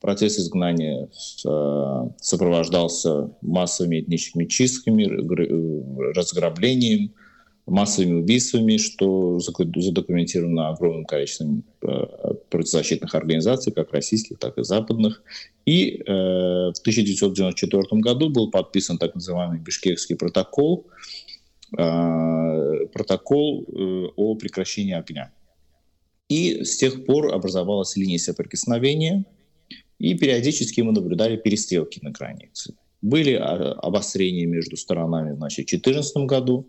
Процесс изгнания э, сопровождался массовыми этническими чистками, э, разграблением, массовыми убийствами, что задокументировано огромным количеством э, правозащитных организаций, как российских, так и западных. И в 1994 году был подписан так называемый Бишкекский протокол, протокол о прекращении огня. И с тех пор образовалась линия соприкосновения, и периодически мы наблюдали перестрелки на границе. Были а, обострения между сторонами значит, в 2014 году,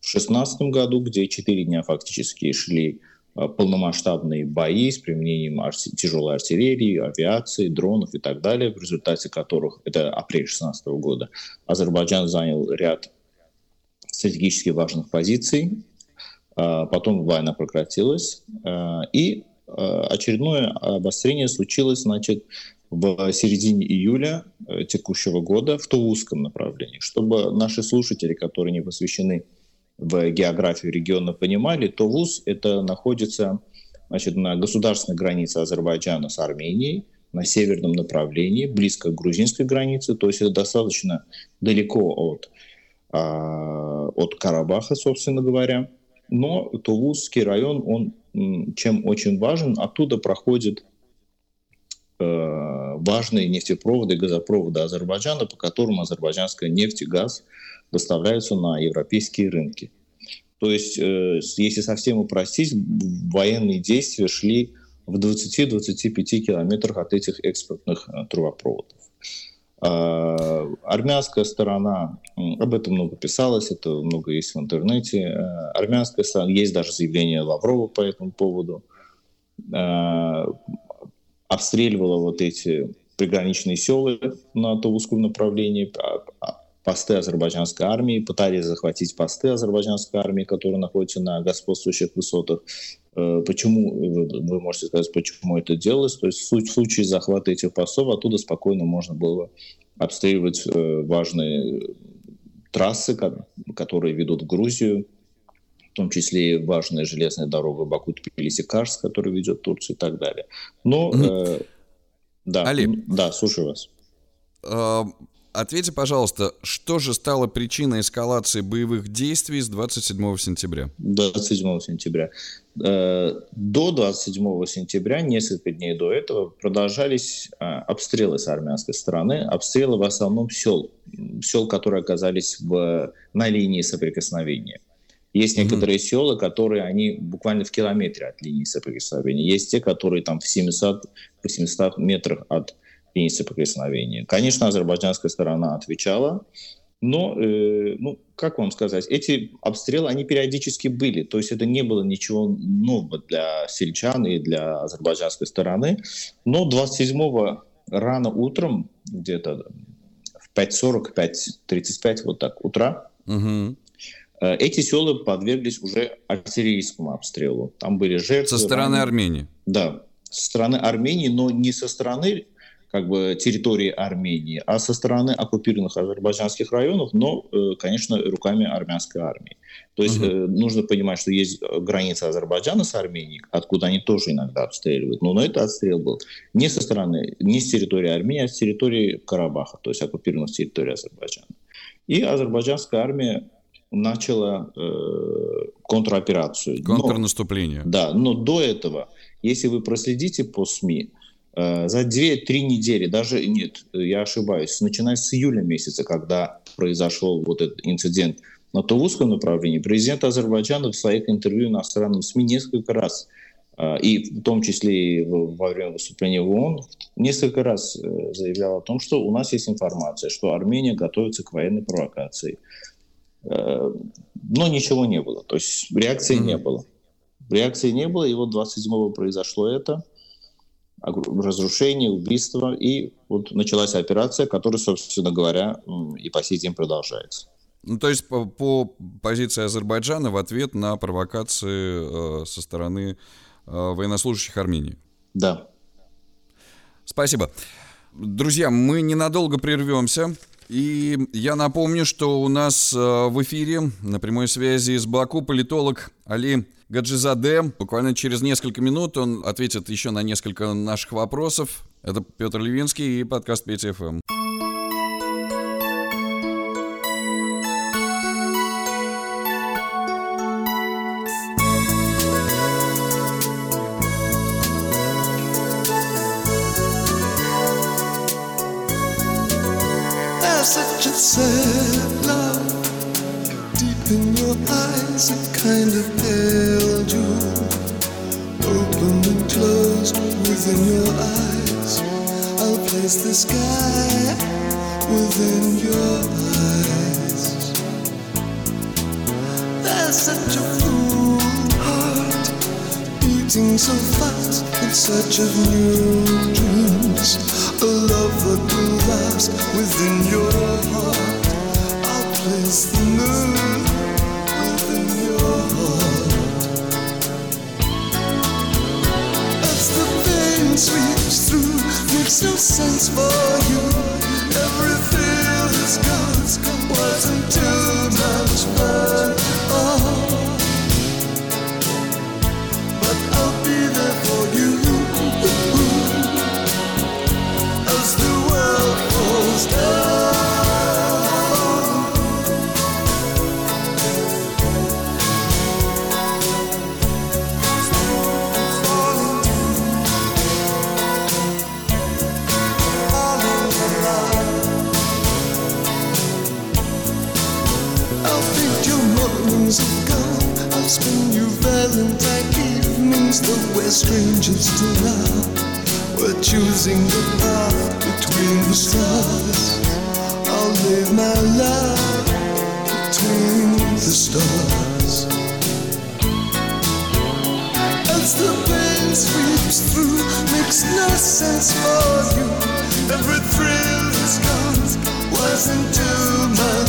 в 2016 году, где четыре дня фактически шли а, полномасштабные бои с применением арти- тяжелой артиллерии, авиации, дронов и так далее, в результате которых, это апрель 2016 года, Азербайджан занял ряд стратегически важных позиций, а, потом война прекратилась, и очередное обострение случилось, значит, в середине июля э, текущего года в Тулузском направлении. Чтобы наши слушатели, которые не посвящены в географию региона, понимали, Тулуз это находится значит, на государственной границе Азербайджана с Арменией, на северном направлении, близко к грузинской границе, то есть это достаточно далеко от, а, от Карабаха, собственно говоря. Но Тулузский район, он чем очень важен, оттуда проходит Э, важные нефтепроводы и газопроводы Азербайджана, по которым азербайджанская нефть и газ доставляются на европейские рынки. То есть, э, если совсем упростить, военные действия шли в 20-25 километрах от этих экспортных э, трубопроводов. А, армянская сторона, об этом много писалось, это много есть в интернете. Армянская сторона, есть даже заявление Лаврова по этому поводу обстреливала вот эти приграничные села на Тулузском направлении, а, а, посты азербайджанской армии, пытались захватить посты азербайджанской армии, которые находятся на господствующих высотах. Э, почему, вы можете сказать, почему это делалось? То есть в случае захвата этих постов оттуда спокойно можно было обстреливать э, важные трассы, которые ведут в Грузию, в том числе и важная железная дорога Баку-Тбилиси-Карс, которая ведет в Турцию и так далее. Но, э, да, Али, да, слушаю вас. Ответьте, пожалуйста, что же стало причиной эскалации боевых действий с 27 сентября? 27 сентября. Э, до 27 сентября, несколько дней до этого, продолжались э, обстрелы с армянской стороны. Обстрелы в основном сел, сел, которые оказались в, на линии соприкосновения. Есть mm-hmm. некоторые села, которые они буквально в километре от линии соприкосновения. Есть те, которые там в 700-800 метрах от линии соприкосновения. Конечно, азербайджанская сторона отвечала, но, э, ну, как вам сказать, эти обстрелы, они периодически были. То есть это не было ничего нового для сельчан и для азербайджанской стороны. Но 27-го рано утром, где-то в 5.40, 5.35, вот так, утра, угу. Э, эти села подверглись уже артиллерийскому обстрелу. Там были жертвы. Со стороны. Армении? Да, со стороны Армении, но не со стороны как бы территории Армении, а со стороны оккупированных азербайджанских районов, но, э, конечно, руками армянской армии. То есть угу. нужно понимать, что есть граница Азербайджана с Арменией, откуда они тоже иногда обстреливают. Но, но это отстрел был не со стороны, не с территории Армении, а с территории Карабаха, то есть оккупированных территорий Азербайджана. И азербайджанская армия начала э, контроперацию. Контрнаступление. Но, да, но до этого, если вы проследите по СМИ, за 2-3 недели, даже нет, я ошибаюсь, начиная с июля месяца, когда произошел вот этот инцидент на Тувузском направлении, президент Азербайджана в своих интервью иностранным СМИ несколько раз э, и в том числе и во время выступления в ООН, несколько раз э, заявлял о том, что у нас есть информация, что Армения готовится к военной провокации, Э, но ничего не было. То есть реакции не было. Реакции не было, и вот 27-го произошло это, разрушение, убийство, и вот началась операция, которая, собственно говоря, и по сей день продолжается. Ну, то есть по, по позиции Азербайджана в ответ на провокации э, со стороны э, военнослужащих Армении. Да. Спасибо. Друзья, мы ненадолго прервемся. И я напомню, что у нас э, в эфире на прямой связи из Баку политолог Али Гаджизаде. Буквально через несколько минут он ответит еще на несколько наших вопросов. Это Петр Левинский и подкаст Петя ФМ. Kind of pale jewel, open and closed within your eyes. I'll place the sky within your eyes. There's such a full heart beating so fast in search of new dreams. A love that will last within your heart. I'll place the moon makes no sense for you. Every thrill is gone, wasn't too much fun. We're strangers to love. We're choosing the path between the stars. I'll live my love between the stars. As the pain sweeps through, makes no sense for you. Every thrill is gone, wasn't too much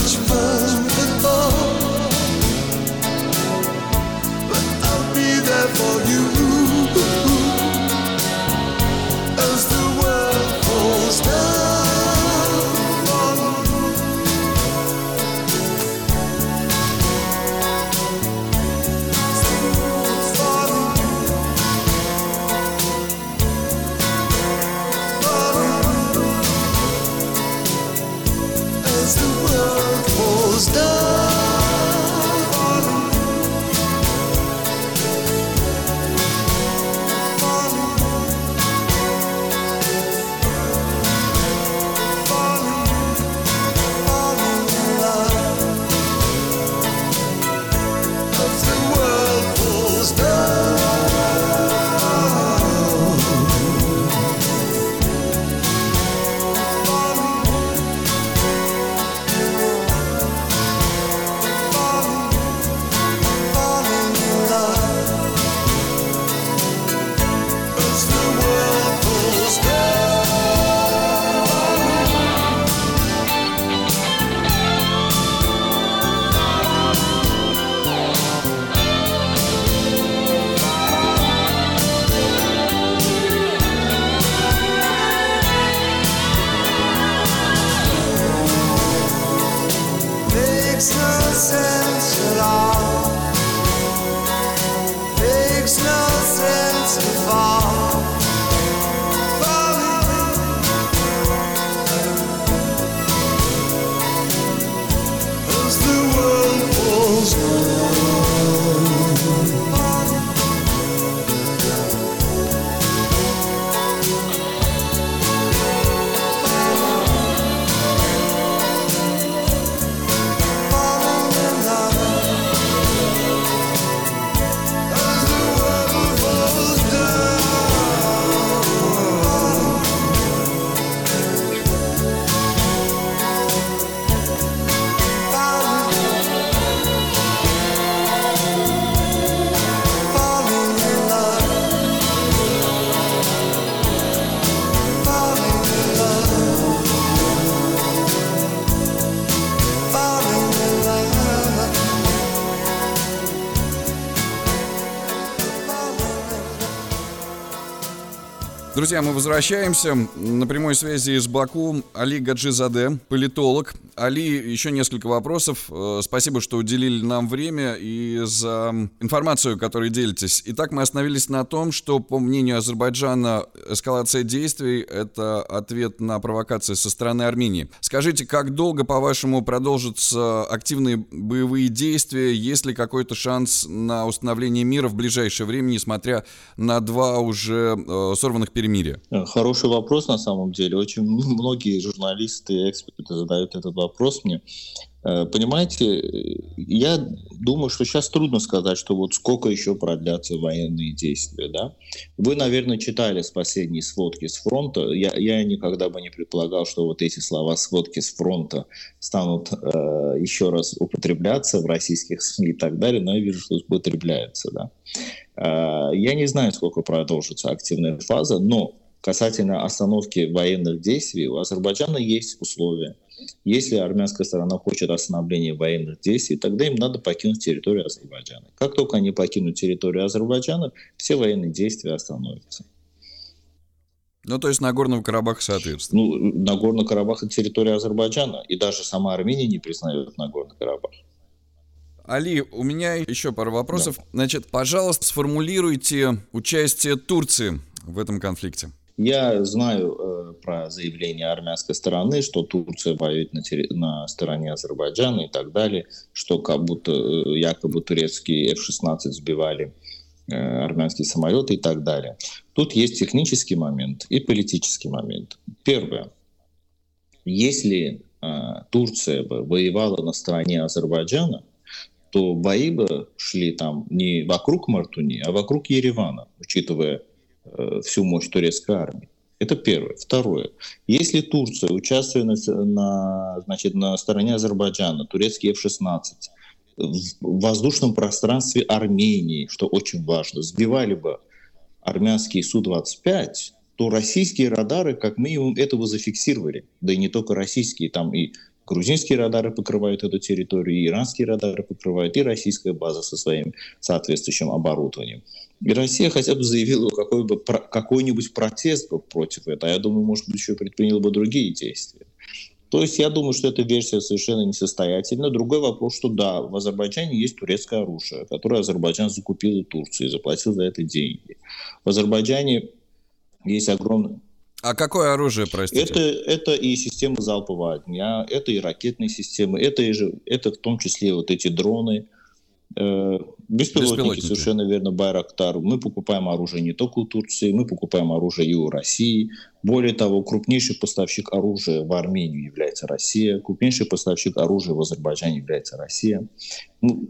Друзья, мы возвращаемся. На прямой связи из Баку Али Гаджизаде, политолог. Али, еще несколько вопросов. Э, Спасибо, что уделили нам время и за информацию, которой делитесь. Итак, мы остановились на том, что, по мнению Азербайджана, эскалация действий — это ответ на провокации со стороны Армении. Скажите, как долго, по-вашему, продолжатся активные боевые действия? Есть ли какой-то шанс на установление мира в ближайшее время, несмотря на два уже э, сорванных перемирия? Э, Хороший вопрос на самом деле. Очень многие журналисты эксперты задают этот вопрос мне. Э, Понимаете, я думаю, что сейчас трудно сказать, что вот сколько еще продлятся военные действия. Да? Вы, наверное, читали с последней сводки с фронта. Я, я никогда бы не предполагал, что вот эти слова сводки с фронта станут э, еще раз употребляться в российских СМИ и так далее, но я вижу, что употребляются. Да? Э, Я не знаю, сколько продолжится активная фаза, но касательно остановки военных действий, у Азербайджана есть условия. Если армянская сторона хочет остановления военных действий, тогда им надо покинуть территорию Азербайджана. Как только они покинут территорию Азербайджана, все военные действия остановятся. Ну, то есть Нагорного Карабаха соответственно. Ну, Нагорный Карабах – это территория Азербайджана, и даже сама Армения не признает Нагорный Карабах. Али, у меня еще пару вопросов. Значит, пожалуйста, сформулируйте участие Турции в этом конфликте. Я знаю э, про заявление армянской стороны, что Турция воюет на, терри- на стороне Азербайджана и так далее, что как будто э, якобы турецкие F-16 сбивали э, армянские самолеты и так далее. Тут есть технический момент и политический момент. Первое. Если э, Турция бы воевала на стороне Азербайджана, то бои бы шли там не вокруг Мартуни, а вокруг Еревана, учитывая всю мощь турецкой армии. Это первое. Второе. Если Турция, участвуя на, на, значит, на стороне Азербайджана, турецкий F-16, в воздушном пространстве Армении, что очень важно, сбивали бы армянские Су-25, то российские радары как минимум этого зафиксировали. Да и не только российские, там и грузинские радары покрывают эту территорию, и иранские радары покрывают, и российская база со своим соответствующим оборудованием. И Россия хотя бы заявила какой бы, какой-нибудь протест против этого. А я думаю, может быть, еще предприняла бы другие действия. То есть я думаю, что эта версия совершенно несостоятельна. Другой вопрос, что да, в Азербайджане есть турецкое оружие, которое Азербайджан закупил у Турции и заплатил за это деньги. В Азербайджане есть огромное... А какое оружие, простите? Это, это и системы залпового огня, это и ракетные системы, это, и же, это в том числе вот эти дроны, беспилотники, Беспилотники. совершенно верно, Байрактар. Мы покупаем оружие не только у Турции, мы покупаем оружие и у России. Более того, крупнейший поставщик оружия в Армению является Россия, крупнейший поставщик оружия в Азербайджане является Россия. Ну,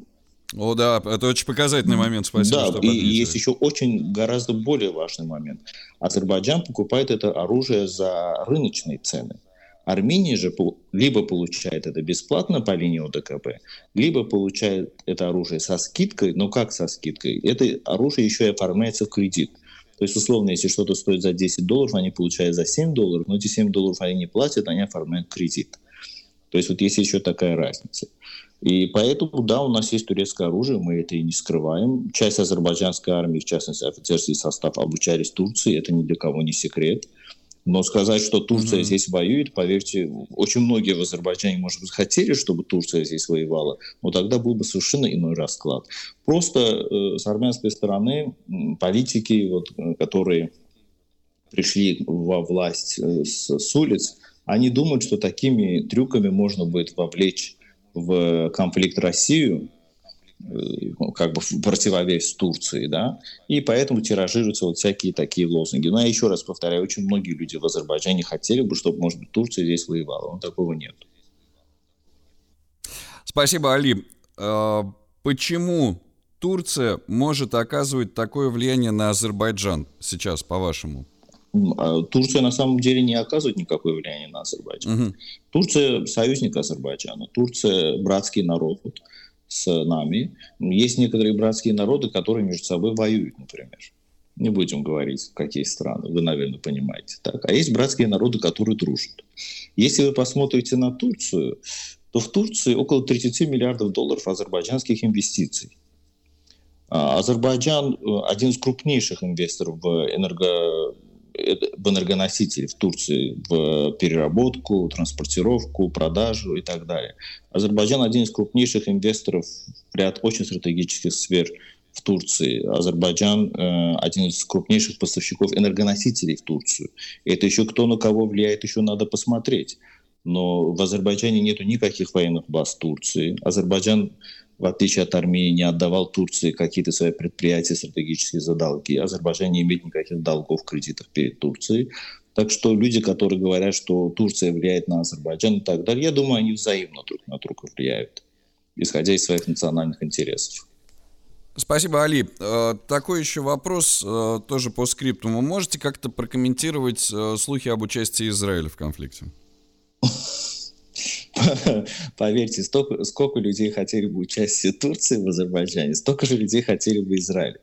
О, да, это очень показательный момент, спасибо, да, что и подметили. есть еще очень гораздо более важный момент. Азербайджан покупает это оружие за рыночные цены. Армения же либо получает это бесплатно по линии ОДКБ, либо получает это оружие со скидкой, но как со скидкой? Это оружие еще и оформляется в кредит. То есть, условно, если что-то стоит за 10 долларов, они получают за 7 долларов, но эти 7 долларов они не платят, они оформляют кредит. То есть вот есть еще такая разница. И поэтому, да, у нас есть турецкое оружие, мы это и не скрываем. Часть азербайджанской армии, в частности, офицерский состав, обучались в Турции, это ни для кого не секрет. Но сказать, что Турция Мгм. здесь воюет, поверьте, очень многие в Азербайджане, может быть, хотели, чтобы Турция здесь воевала, но тогда был бы совершенно иной расклад. Просто э, с армянской стороны политики, вот, э, которые пришли во власть э, с, с улиц, они думают, что такими трюками можно будет вовлечь в конфликт Россию, э, как бы в противовес Турции, да, и поэтому тиражируются вот всякие такие лозунги. Но я еще раз повторяю, очень многие люди в Азербайджане хотели бы, чтобы, может быть, Турция здесь воевала, но такого нет. Спасибо, Али. А, Почему Турция может оказывать такое влияние на Азербайджан сейчас, по-вашему? А Турция на самом деле не оказывает никакое влияние на Азербайджан. Мгм. Турция союзник Азербайджана. Турция братский народ с нами. Есть некоторые братские народы, которые между собой воюют, например. Не будем говорить, какие страны, вы, наверное, понимаете. Так. А есть братские народы, которые дружат. Если вы посмотрите на Турцию, то в Турции около 30 миллиардов долларов азербайджанских инвестиций. А Азербайджан э, один из крупнейших инвесторов в энерго в энергоносители в Турции, в переработку, транспортировку, продажу и так далее. Азербайджан один из крупнейших инвесторов в ряд очень стратегических сфер в Турции. Азербайджан э, один из крупнейших поставщиков энергоносителей в Турцию. Это еще кто на кого влияет, еще надо посмотреть. Но в Азербайджане нету никаких военных баз Турции. Азербайджан, в отличие от Армении, не отдавал Турции какие-то свои предприятия стратегические за долги. Азербайджан не имеет никаких долгов, кредитов перед Турцией. Так что люди, которые говорят, что Турция влияет на Азербайджан и так далее, я думаю, они взаимно друг на друга влияют, исходя из своих национальных интересов. Спасибо, Али. Э, Такой еще вопрос, э, тоже по скрипту. Вы можете как-то прокомментировать э, слухи об участии Израиля в конфликте? Поверьте, столько, сколько людей хотели бы участия Турции в Азербайджане, столько же людей хотели бы Израиля.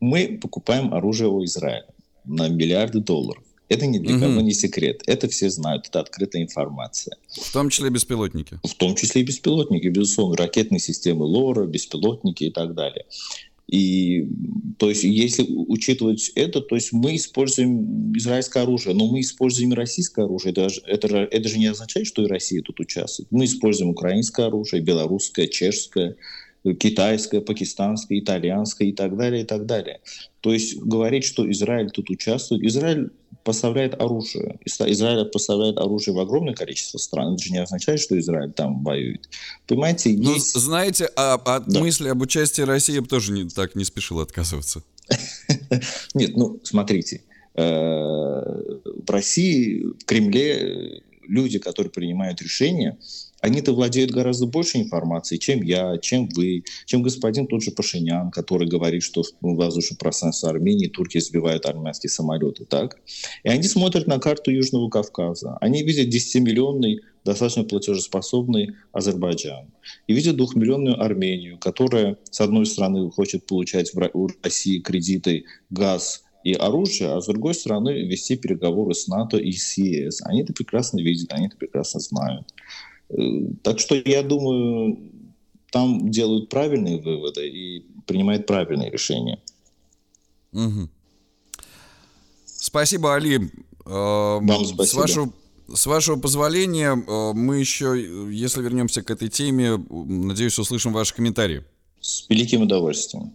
Мы покупаем оружие у Израиля на миллиарды долларов. Это ни для кого не секрет. Это все знают, это открытая информация. В том числе беспилотники. В том числе и беспилотники, безусловно, ракетные системы ЛОРа, беспилотники и так далее. И то есть, если учитывать это, то есть мы используем израильское оружие, но мы используем и российское оружие. Это, это, это же не означает, что и Россия тут участвует. Мы используем украинское оружие, белорусское, чешское, китайское, пакистанское, итальянское и так далее, и так далее. То есть говорить, что Израиль тут участвует, Израиль поставляет оружие. Израиль поставляет оружие в огромное количество стран. Это же не означает, что Израиль там воюет. Понимаете, Ну, есть... знаете, а от Да. мысли об участии России я бы тоже не, так не спешил отказываться. Нет, ну, смотрите, э, в России, в Кремле люди, которые принимают решения, они-то владеют гораздо больше информацией, чем я, чем вы, чем господин тот же Пашинян, который говорит, что в воздушном пространстве Армении турки сбивают армянские самолеты, так? И они смотрят на карту Южного Кавказа. Они видят 10-миллионный, достаточно платежеспособный Азербайджан. И видят двухмиллионную Армению, которая, с одной стороны, хочет получать у России кредиты, газ и оружие, а с другой стороны, вести переговоры с НАТО и с ЕС. Они это прекрасно видят, они это прекрасно знают. Э, Так что я думаю, там делают правильные выводы и принимают правильные решения. Мгм. Спасибо, Али. Э, Вам С спасибо. вашего, с вашего позволения, э, мы еще, если вернемся к этой теме, надеюсь, услышим ваши комментарии. С великим удовольствием.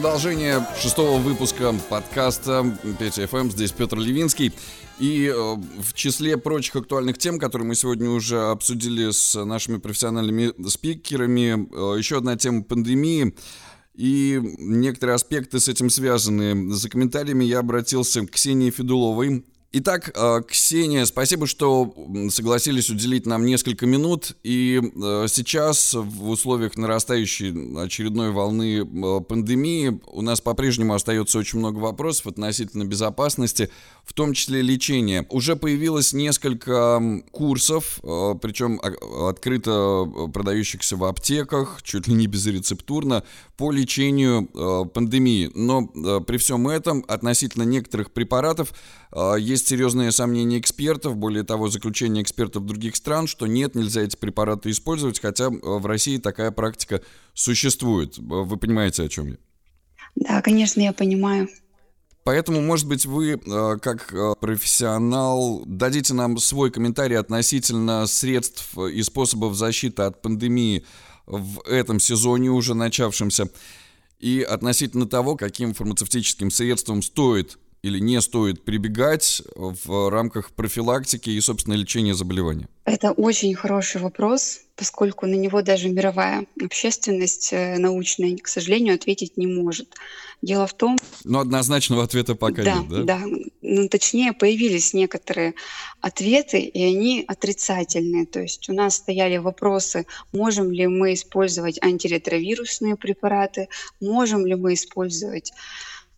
Продолжение шестого выпуска подкаста Петя ФМ. Здесь Петр Левинский. И э, в числе прочих актуальных тем, которые мы сегодня уже обсудили с нашими профессиональными спикерами, э, еще одна тема пандемии. И некоторые аспекты с этим связаны. За комментариями я обратился к Ксении Федуловой. Итак, э, Ксения, спасибо, что согласились уделить нам несколько минут. И э, сейчас в условиях нарастающей очередной волны э, пандемии у нас по-прежнему остается очень много вопросов относительно безопасности, в том числе лечения. Уже появилось несколько курсов, причем а- открыто продающихся в аптеках, чуть ли не безрецептурно, по лечению пандемии. Но при всем этом относительно некоторых препаратов есть серьезные сомнения экспертов, более того, заключение экспертов других стран, что нет, нельзя эти препараты использовать, хотя в России такая практика существует. Вы понимаете, о чем я? Да, конечно, я понимаю. Поэтому, может быть, вы, э, как э, профессионал, дадите нам свой комментарий относительно средств и способов защиты от пандемии в этом сезоне, уже начавшемся, и относительно того, каким фармацевтическим средствам стоит или не стоит прибегать в рамках профилактики и, собственно, лечения заболевания. Это очень хороший вопрос, поскольку на него даже мировая общественность э, научная, к сожалению, ответить не может. Дело в том, Но однозначного ответа пока да, нет, да? да, ну, точнее, появились некоторые ответы, и они отрицательные. То есть у нас стояли вопросы, можем ли мы использовать антиретровирусные препараты, можем ли мы использовать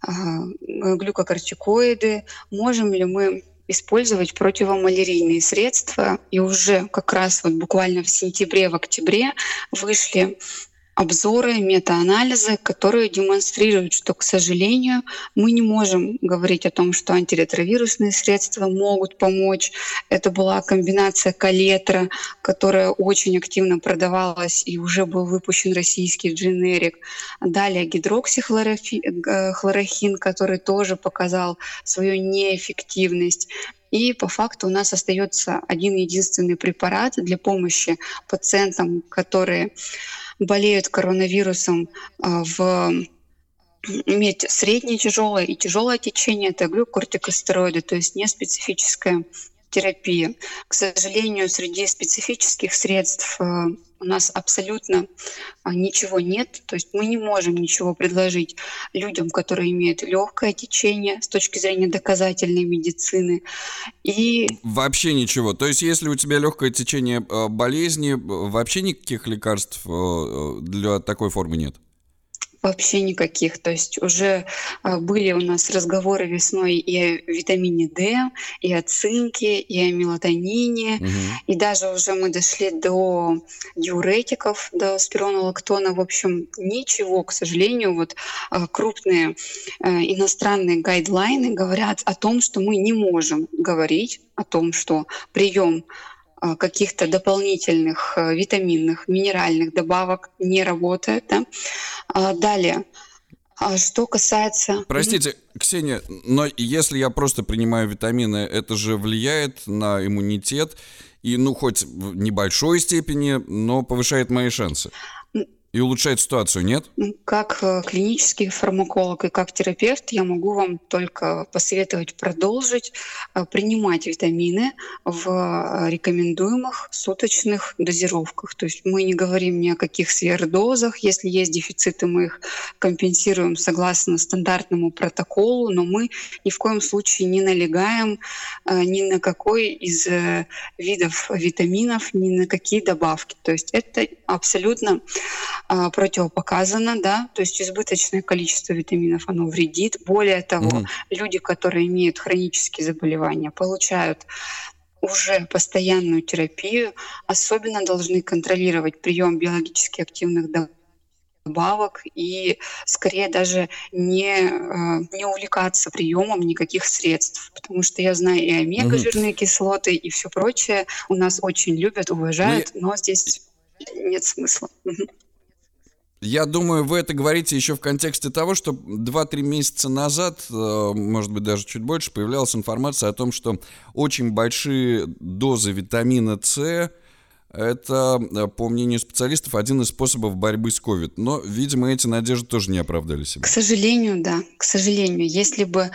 глюкокортикоиды, можем ли мы использовать противомалярийные средства. И уже как раз вот буквально в сентябре, в октябре вышли обзоры, метаанализы, которые демонстрируют, что, к сожалению, мы не можем говорить о том, что антиретровирусные средства могут помочь. Это была комбинация калетра, которая очень активно продавалась и уже был выпущен российский дженерик. Далее гидроксихлорохин, который тоже показал свою неэффективность. И по факту у нас остается один единственный препарат для помощи пациентам, которые болеют коронавирусом а, в иметь среднее тяжелое и тяжелое течение, это говорю, кортикостероиды, то есть не терапия. К сожалению, среди специфических средств э, у нас абсолютно а, ничего нет, то есть мы не можем ничего предложить людям, которые имеют легкое течение с точки зрения доказательной медицины. И Вообще ничего. То есть, если у тебя легкое течение э, болезни, э, вообще никаких лекарств для такой формы нет? Вообще никаких. То есть уже а, были у нас разговоры весной и о витамине D, и о цинке, и о мелатонине. И даже уже мы дошли до диуретиков, до спиронолактона. В общем, ничего, к сожалению, вот а, крупные э, иностранные гайдлайны говорят о том, что мы не можем говорить о том, что прием а, каких-то дополнительных э, витаминных, минеральных добавок не работает. Да? А, Далее, а что касается... Простите, Ксения, но если я просто принимаю витамины, это же влияет на иммунитет и, ну, хоть в небольшой степени, но повышает мои шансы. И улучшает ситуацию, нет? Ну, Как э, клинический фармаколог и как терапевт я могу вам только посоветовать продолжить э, принимать витамины в э, рекомендуемых суточных дозировках. То есть мы не говорим ни о каких сверхдозах. Если есть дефициты, мы их компенсируем согласно стандартному протоколу, но мы ни в коем случае не налегаем ни на какой из видов витаминов, ни на какие добавки. То есть это абсолютно противопоказано, да, то есть избыточное количество витаминов, оно вредит. Более того, Мгм. люди, которые имеют хронические заболевания, получают уже постоянную терапию, особенно должны контролировать прием биологически активных доб- добавок и скорее даже не, э, не увлекаться приемом никаких средств, потому что я знаю и омега-жирные кислоты и все прочее у нас очень любят, уважают, но здесь нет смысла. Я думаю, вы это говорите еще в контексте того, что 2-3 месяца назад, э, может быть, даже чуть больше, появлялась информация о том, что очень большие дозы витамина С это, э, по мнению специалистов, один из способов борьбы с COVID. Но, видимо, эти надежды тоже не оправдали себя. К сожалению, да, к сожалению, если бы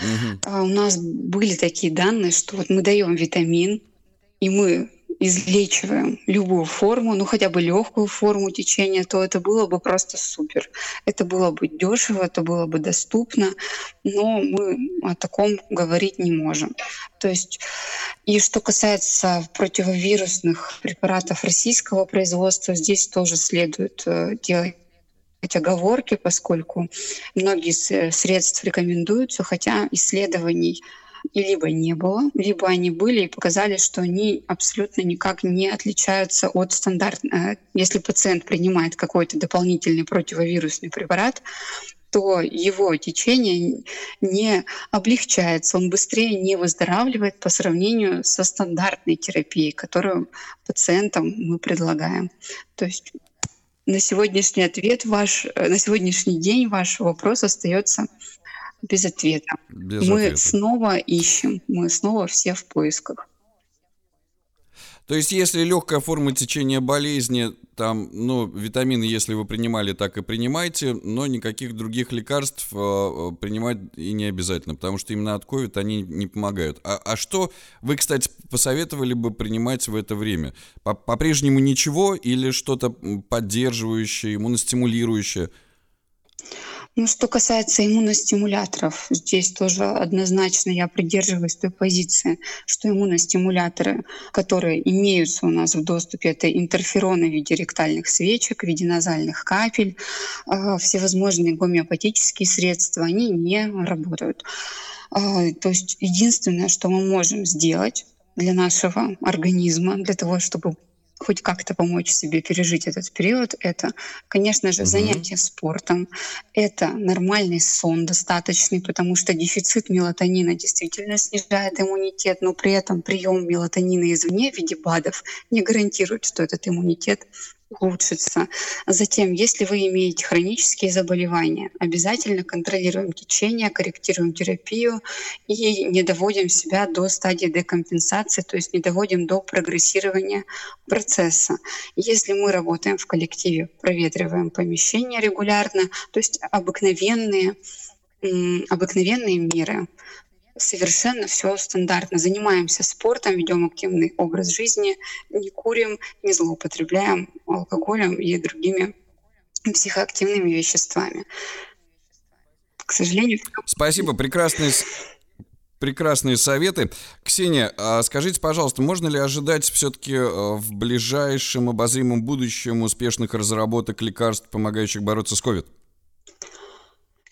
а, у нас были такие данные, что вот мы даем витамин, и мы излечиваем любую форму, ну хотя бы легкую форму течения, то это было бы просто супер. Это было бы дешево, это было бы доступно, но мы о таком говорить не можем. То есть, и что касается противовирусных препаратов российского производства, здесь тоже следует э, делать оговорки, поскольку многие с- средств рекомендуются, хотя исследований и либо не было, либо они были и показали, что они абсолютно никак не отличаются от стандартного. Если пациент принимает какой-то дополнительный противовирусный препарат, то его течение не облегчается, он быстрее не выздоравливает по сравнению со стандартной терапией, которую пациентам мы предлагаем. То есть на сегодняшний ответ ваш, э, на сегодняшний день ваш вопрос остается без ответа. Без мы ответа. снова ищем, мы снова все в поисках. То есть, если легкая форма течения болезни, там, ну, витамины, если вы принимали, так и принимайте, но никаких других лекарств э, э, принимать и не обязательно, потому что именно от COVID они не помогают. А, а что вы, кстати, посоветовали бы принимать в это время? По- По-прежнему ничего или что-то поддерживающее, иммуностимулирующее? Ну, что касается иммуностимуляторов, здесь тоже однозначно я придерживаюсь той позиции, что иммуностимуляторы, которые имеются у нас в доступе, это интерфероны в виде ректальных свечек, в виде назальных капель, э, всевозможные гомеопатические средства, они не работают. Э, То есть единственное, что мы можем сделать для нашего организма, для того, чтобы хоть как-то помочь себе пережить этот период, это, конечно же, Мгм. занятие спортом, это нормальный сон достаточный, потому что дефицит мелатонина действительно снижает иммунитет, но при этом прием мелатонина извне в виде БАДов не гарантирует, что этот иммунитет улучшится. Затем, если вы имеете хронические заболевания, обязательно контролируем течение, корректируем терапию и не доводим себя до стадии декомпенсации, то есть не доводим до прогрессирования процесса. Если мы работаем в коллективе, проветриваем помещение регулярно, то есть обыкновенные обыкновенные меры, совершенно все стандартно. Занимаемся спортом, ведем активный образ жизни, не курим, не злоупотребляем алкоголем и другими психоактивными веществами. К сожалению... Спасибо, прекрасные, прекрасные советы. Ксения, а скажите, пожалуйста, можно ли ожидать все-таки э, в ближайшем обозримом будущем успешных разработок лекарств, помогающих бороться с COVID?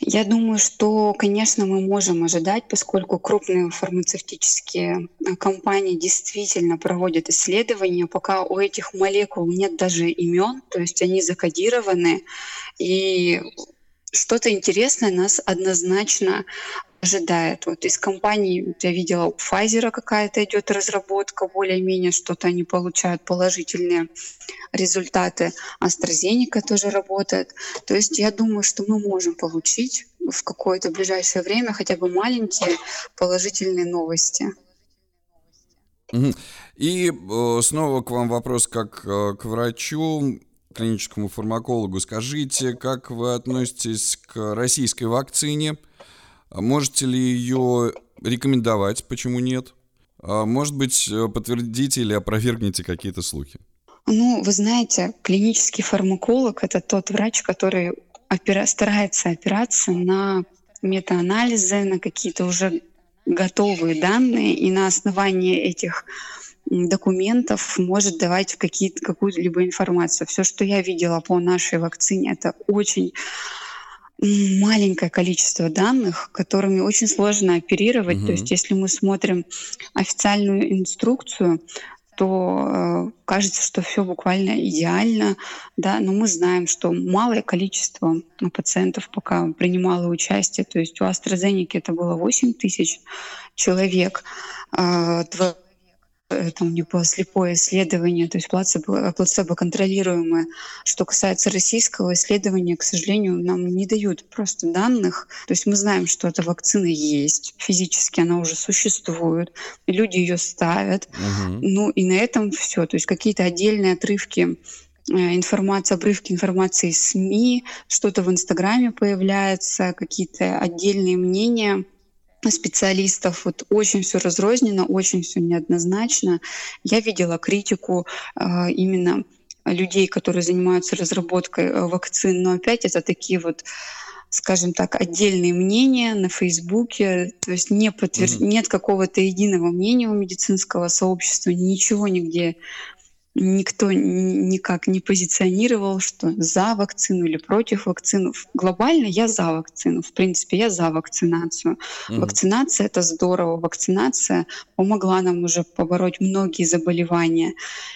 Я думаю, что, конечно, мы можем ожидать, поскольку крупные фармацевтические э, компании действительно проводят исследования, пока у этих молекул нет даже имен, то есть они закодированы, и что-то интересное нас однозначно ожидает. Вот из компаний я видела у Pfizer какая-то идет разработка, более-менее что-то они получают положительные результаты. AstraZeneca тоже работает. То есть я думаю, что мы можем получить в какое-то ближайшее время хотя бы маленькие положительные новости. И э, снова к вам вопрос как э, к врачу, клиническому фармакологу. Скажите, как вы относитесь к российской вакцине? Можете ли ее рекомендовать? Почему нет? А, может быть, э, подтвердите или опровергните какие-то слухи? Ну, вы знаете, клинический фармаколог — это тот врач, который опира- старается опираться на метаанализы, на какие-то уже готовые данные, и на основании этих документов может давать какую-либо информацию. Все, что я видела по нашей вакцине, это очень маленькое количество данных, которыми очень сложно оперировать. Угу. То есть если мы смотрим официальную инструкцию, то э, кажется, что все буквально идеально, да, но мы знаем, что малое количество пациентов пока принимало участие, то есть у AstraZeneca это было 8 тысяч человек, э, там не было слепое исследование, то есть плацебо, плацебо контролируемое. Что касается российского исследования, к сожалению, нам не дают просто данных. То есть мы знаем, что эта вакцина есть, физически она уже существует, люди ее ставят. Угу. Ну и на этом все. То есть какие-то отдельные отрывки э, информация, обрывки информации из СМИ, что-то в Инстаграме появляется, какие-то отдельные мнения — специалистов. Вот очень все разрознено, очень все неоднозначно. Я видела критику э, именно людей, которые занимаются разработкой э, вакцин, но опять это такие вот скажем так, отдельные мнения на Фейсбуке, то есть не подтвер... mm-hmm. нет какого-то единого мнения у медицинского сообщества, ничего нигде никто никак не позиционировал, что за вакцину или против вакцины. Глобально я за вакцину. В принципе, я за вакцинацию. Mm-hmm. Вакцинация — это здорово. Вакцинация помогла нам уже побороть многие заболевания.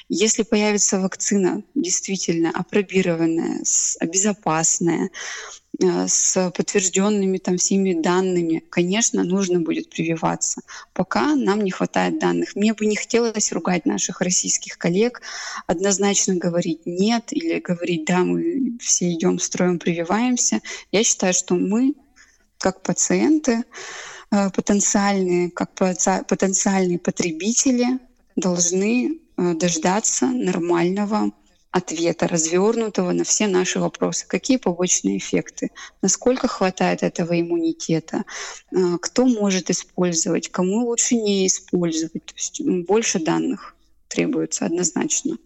Если появится вакцина действительно апробированная, безопасная, с подтвержденными там всеми данными, конечно, нужно будет прививаться. Пока нам не хватает данных. Мне бы не хотелось ругать наших российских коллег, однозначно говорить нет или говорить да, мы все идем строим, прививаемся. Я считаю, что мы, как пациенты, э, потенциальные, как потенциальные потребители, должны э, дождаться нормального ответа, развернутого на все наши вопросы. Какие побочные эффекты? Насколько хватает этого иммунитета? А, кто может использовать? Кому лучше не использовать? То есть больше данных требуется однозначно.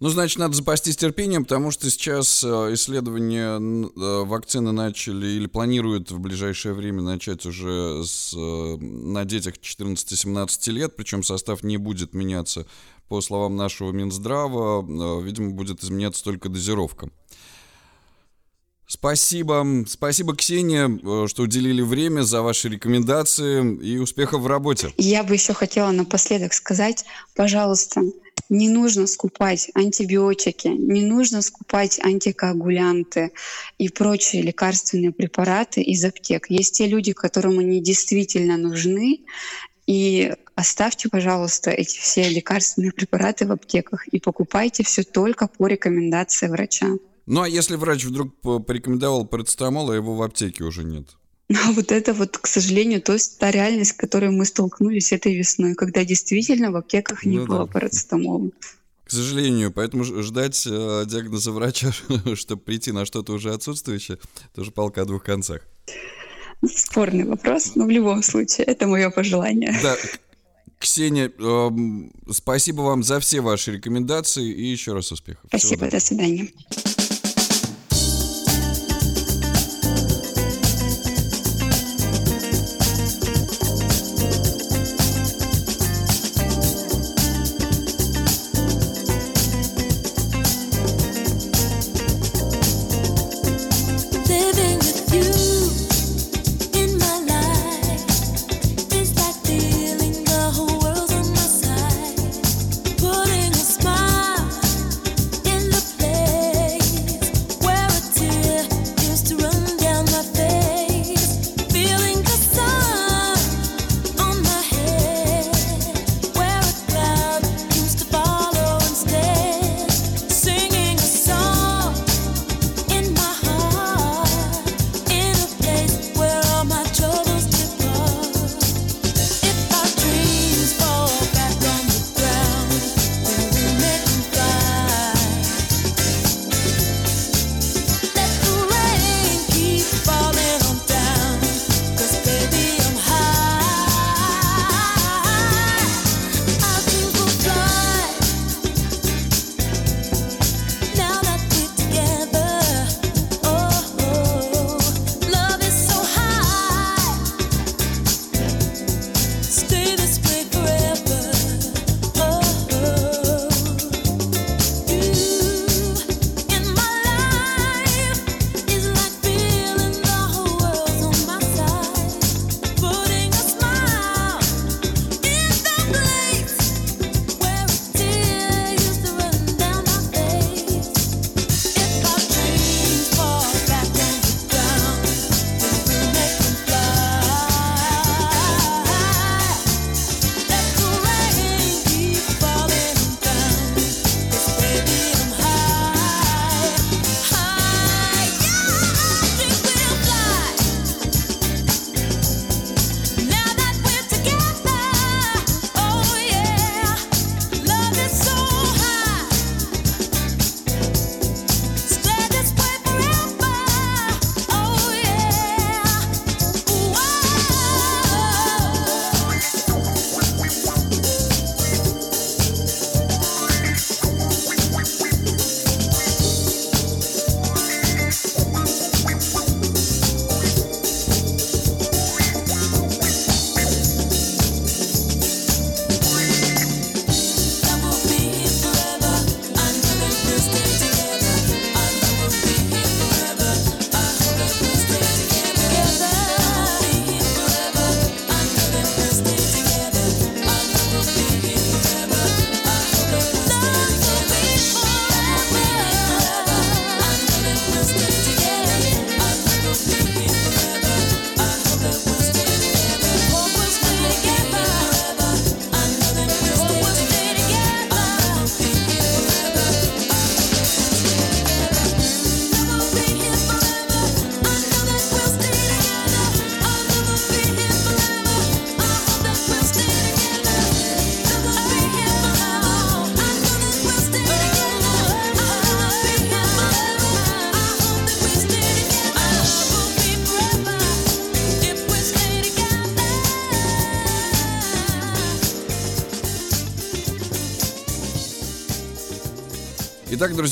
Ну, значит, надо запастись терпением, потому что сейчас э, исследования э, вакцины начали или планируют в ближайшее время начать уже с, э, на детях 14-17 лет, причем состав не будет меняться по словам нашего Минздрава, э, видимо, будет изменяться только дозировка. Спасибо, спасибо, Ксения, э, что уделили время за ваши рекомендации и успехов в работе. Я бы еще хотела напоследок сказать, пожалуйста, не нужно скупать антибиотики, не нужно скупать антикоагулянты и прочие лекарственные препараты из аптек. Есть те люди, которым они действительно нужны, и оставьте, пожалуйста, эти все лекарственные препараты в аптеках и покупайте все только по рекомендации врача. Ну а если врач вдруг порекомендовал парацетамол, а его в аптеке уже нет? Но вот это вот, к сожалению, то есть та реальность, с которой мы столкнулись этой весной, когда действительно в аптеках не ну, было да. парацетамола. К сожалению, поэтому ждать э, диагноза врача, чтобы прийти на что-то уже отсутствующее, тоже палка о двух концах. Спорный вопрос, но в любом случае, это мое пожелание. Да, Ксения, эм, спасибо вам за все ваши рекомендации и еще раз успехов. Спасибо, до свидания.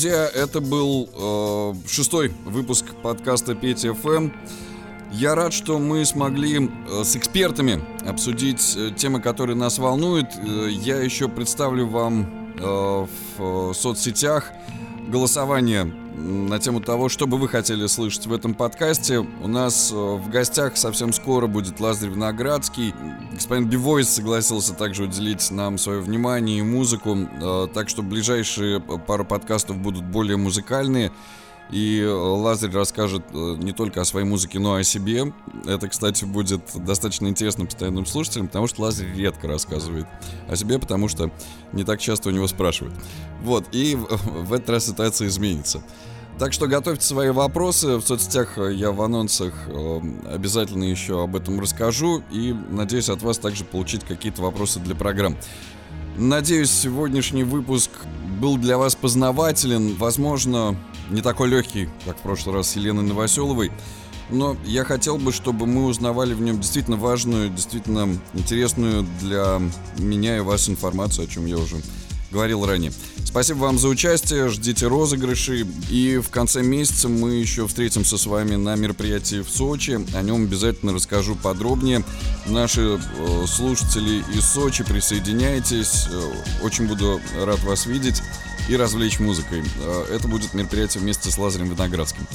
друзья, это был э, шестой выпуск подкаста Петя ФМ. Эм». Я рад, что мы смогли э, с экспертами обсудить э, темы, которые нас волнуют. Э, я еще представлю вам в соцсетях голосование на тему того, что бы вы хотели слышать в этом подкасте. У нас э, в гостях совсем скоро будет Лазарь Виноградский. Господин Бивойс согласился также уделить нам свое внимание и музыку, э, так что ближайшие э, пару подкастов будут более музыкальные. И Лазарь расскажет э, не только о своей музыке, но и о себе. Это, кстати, будет достаточно интересно постоянным слушателям, потому что Лазарь редко рассказывает о себе, потому что не так часто у него спрашивают. Вот, и в, этот раз ситуация изменится. Так что готовьте свои вопросы. В соцсетях я в анонсах э, обязательно еще об этом расскажу. И надеюсь от вас также получить какие-то вопросы для программ. Надеюсь, сегодняшний выпуск был для вас познавателен. Возможно, не такой легкий, как в прошлый раз с Еленой Новоселовой. Но я хотел бы, чтобы мы узнавали в нем действительно важную, действительно интересную для меня и вас информацию, о чем я уже говорил ранее. Спасибо вам за участие, ждите розыгрыши. И в конце месяца мы еще встретимся с вами на мероприятии в Сочи. О нем обязательно расскажу подробнее. Наши э, слушатели из Сочи, присоединяйтесь. Э, очень буду рад вас видеть и развлечь музыкой. Э, это будет мероприятие вместе с Лазарем Виноградским.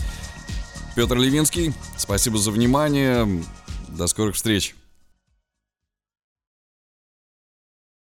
Петр Левинский, спасибо за внимание. До скорых встреч.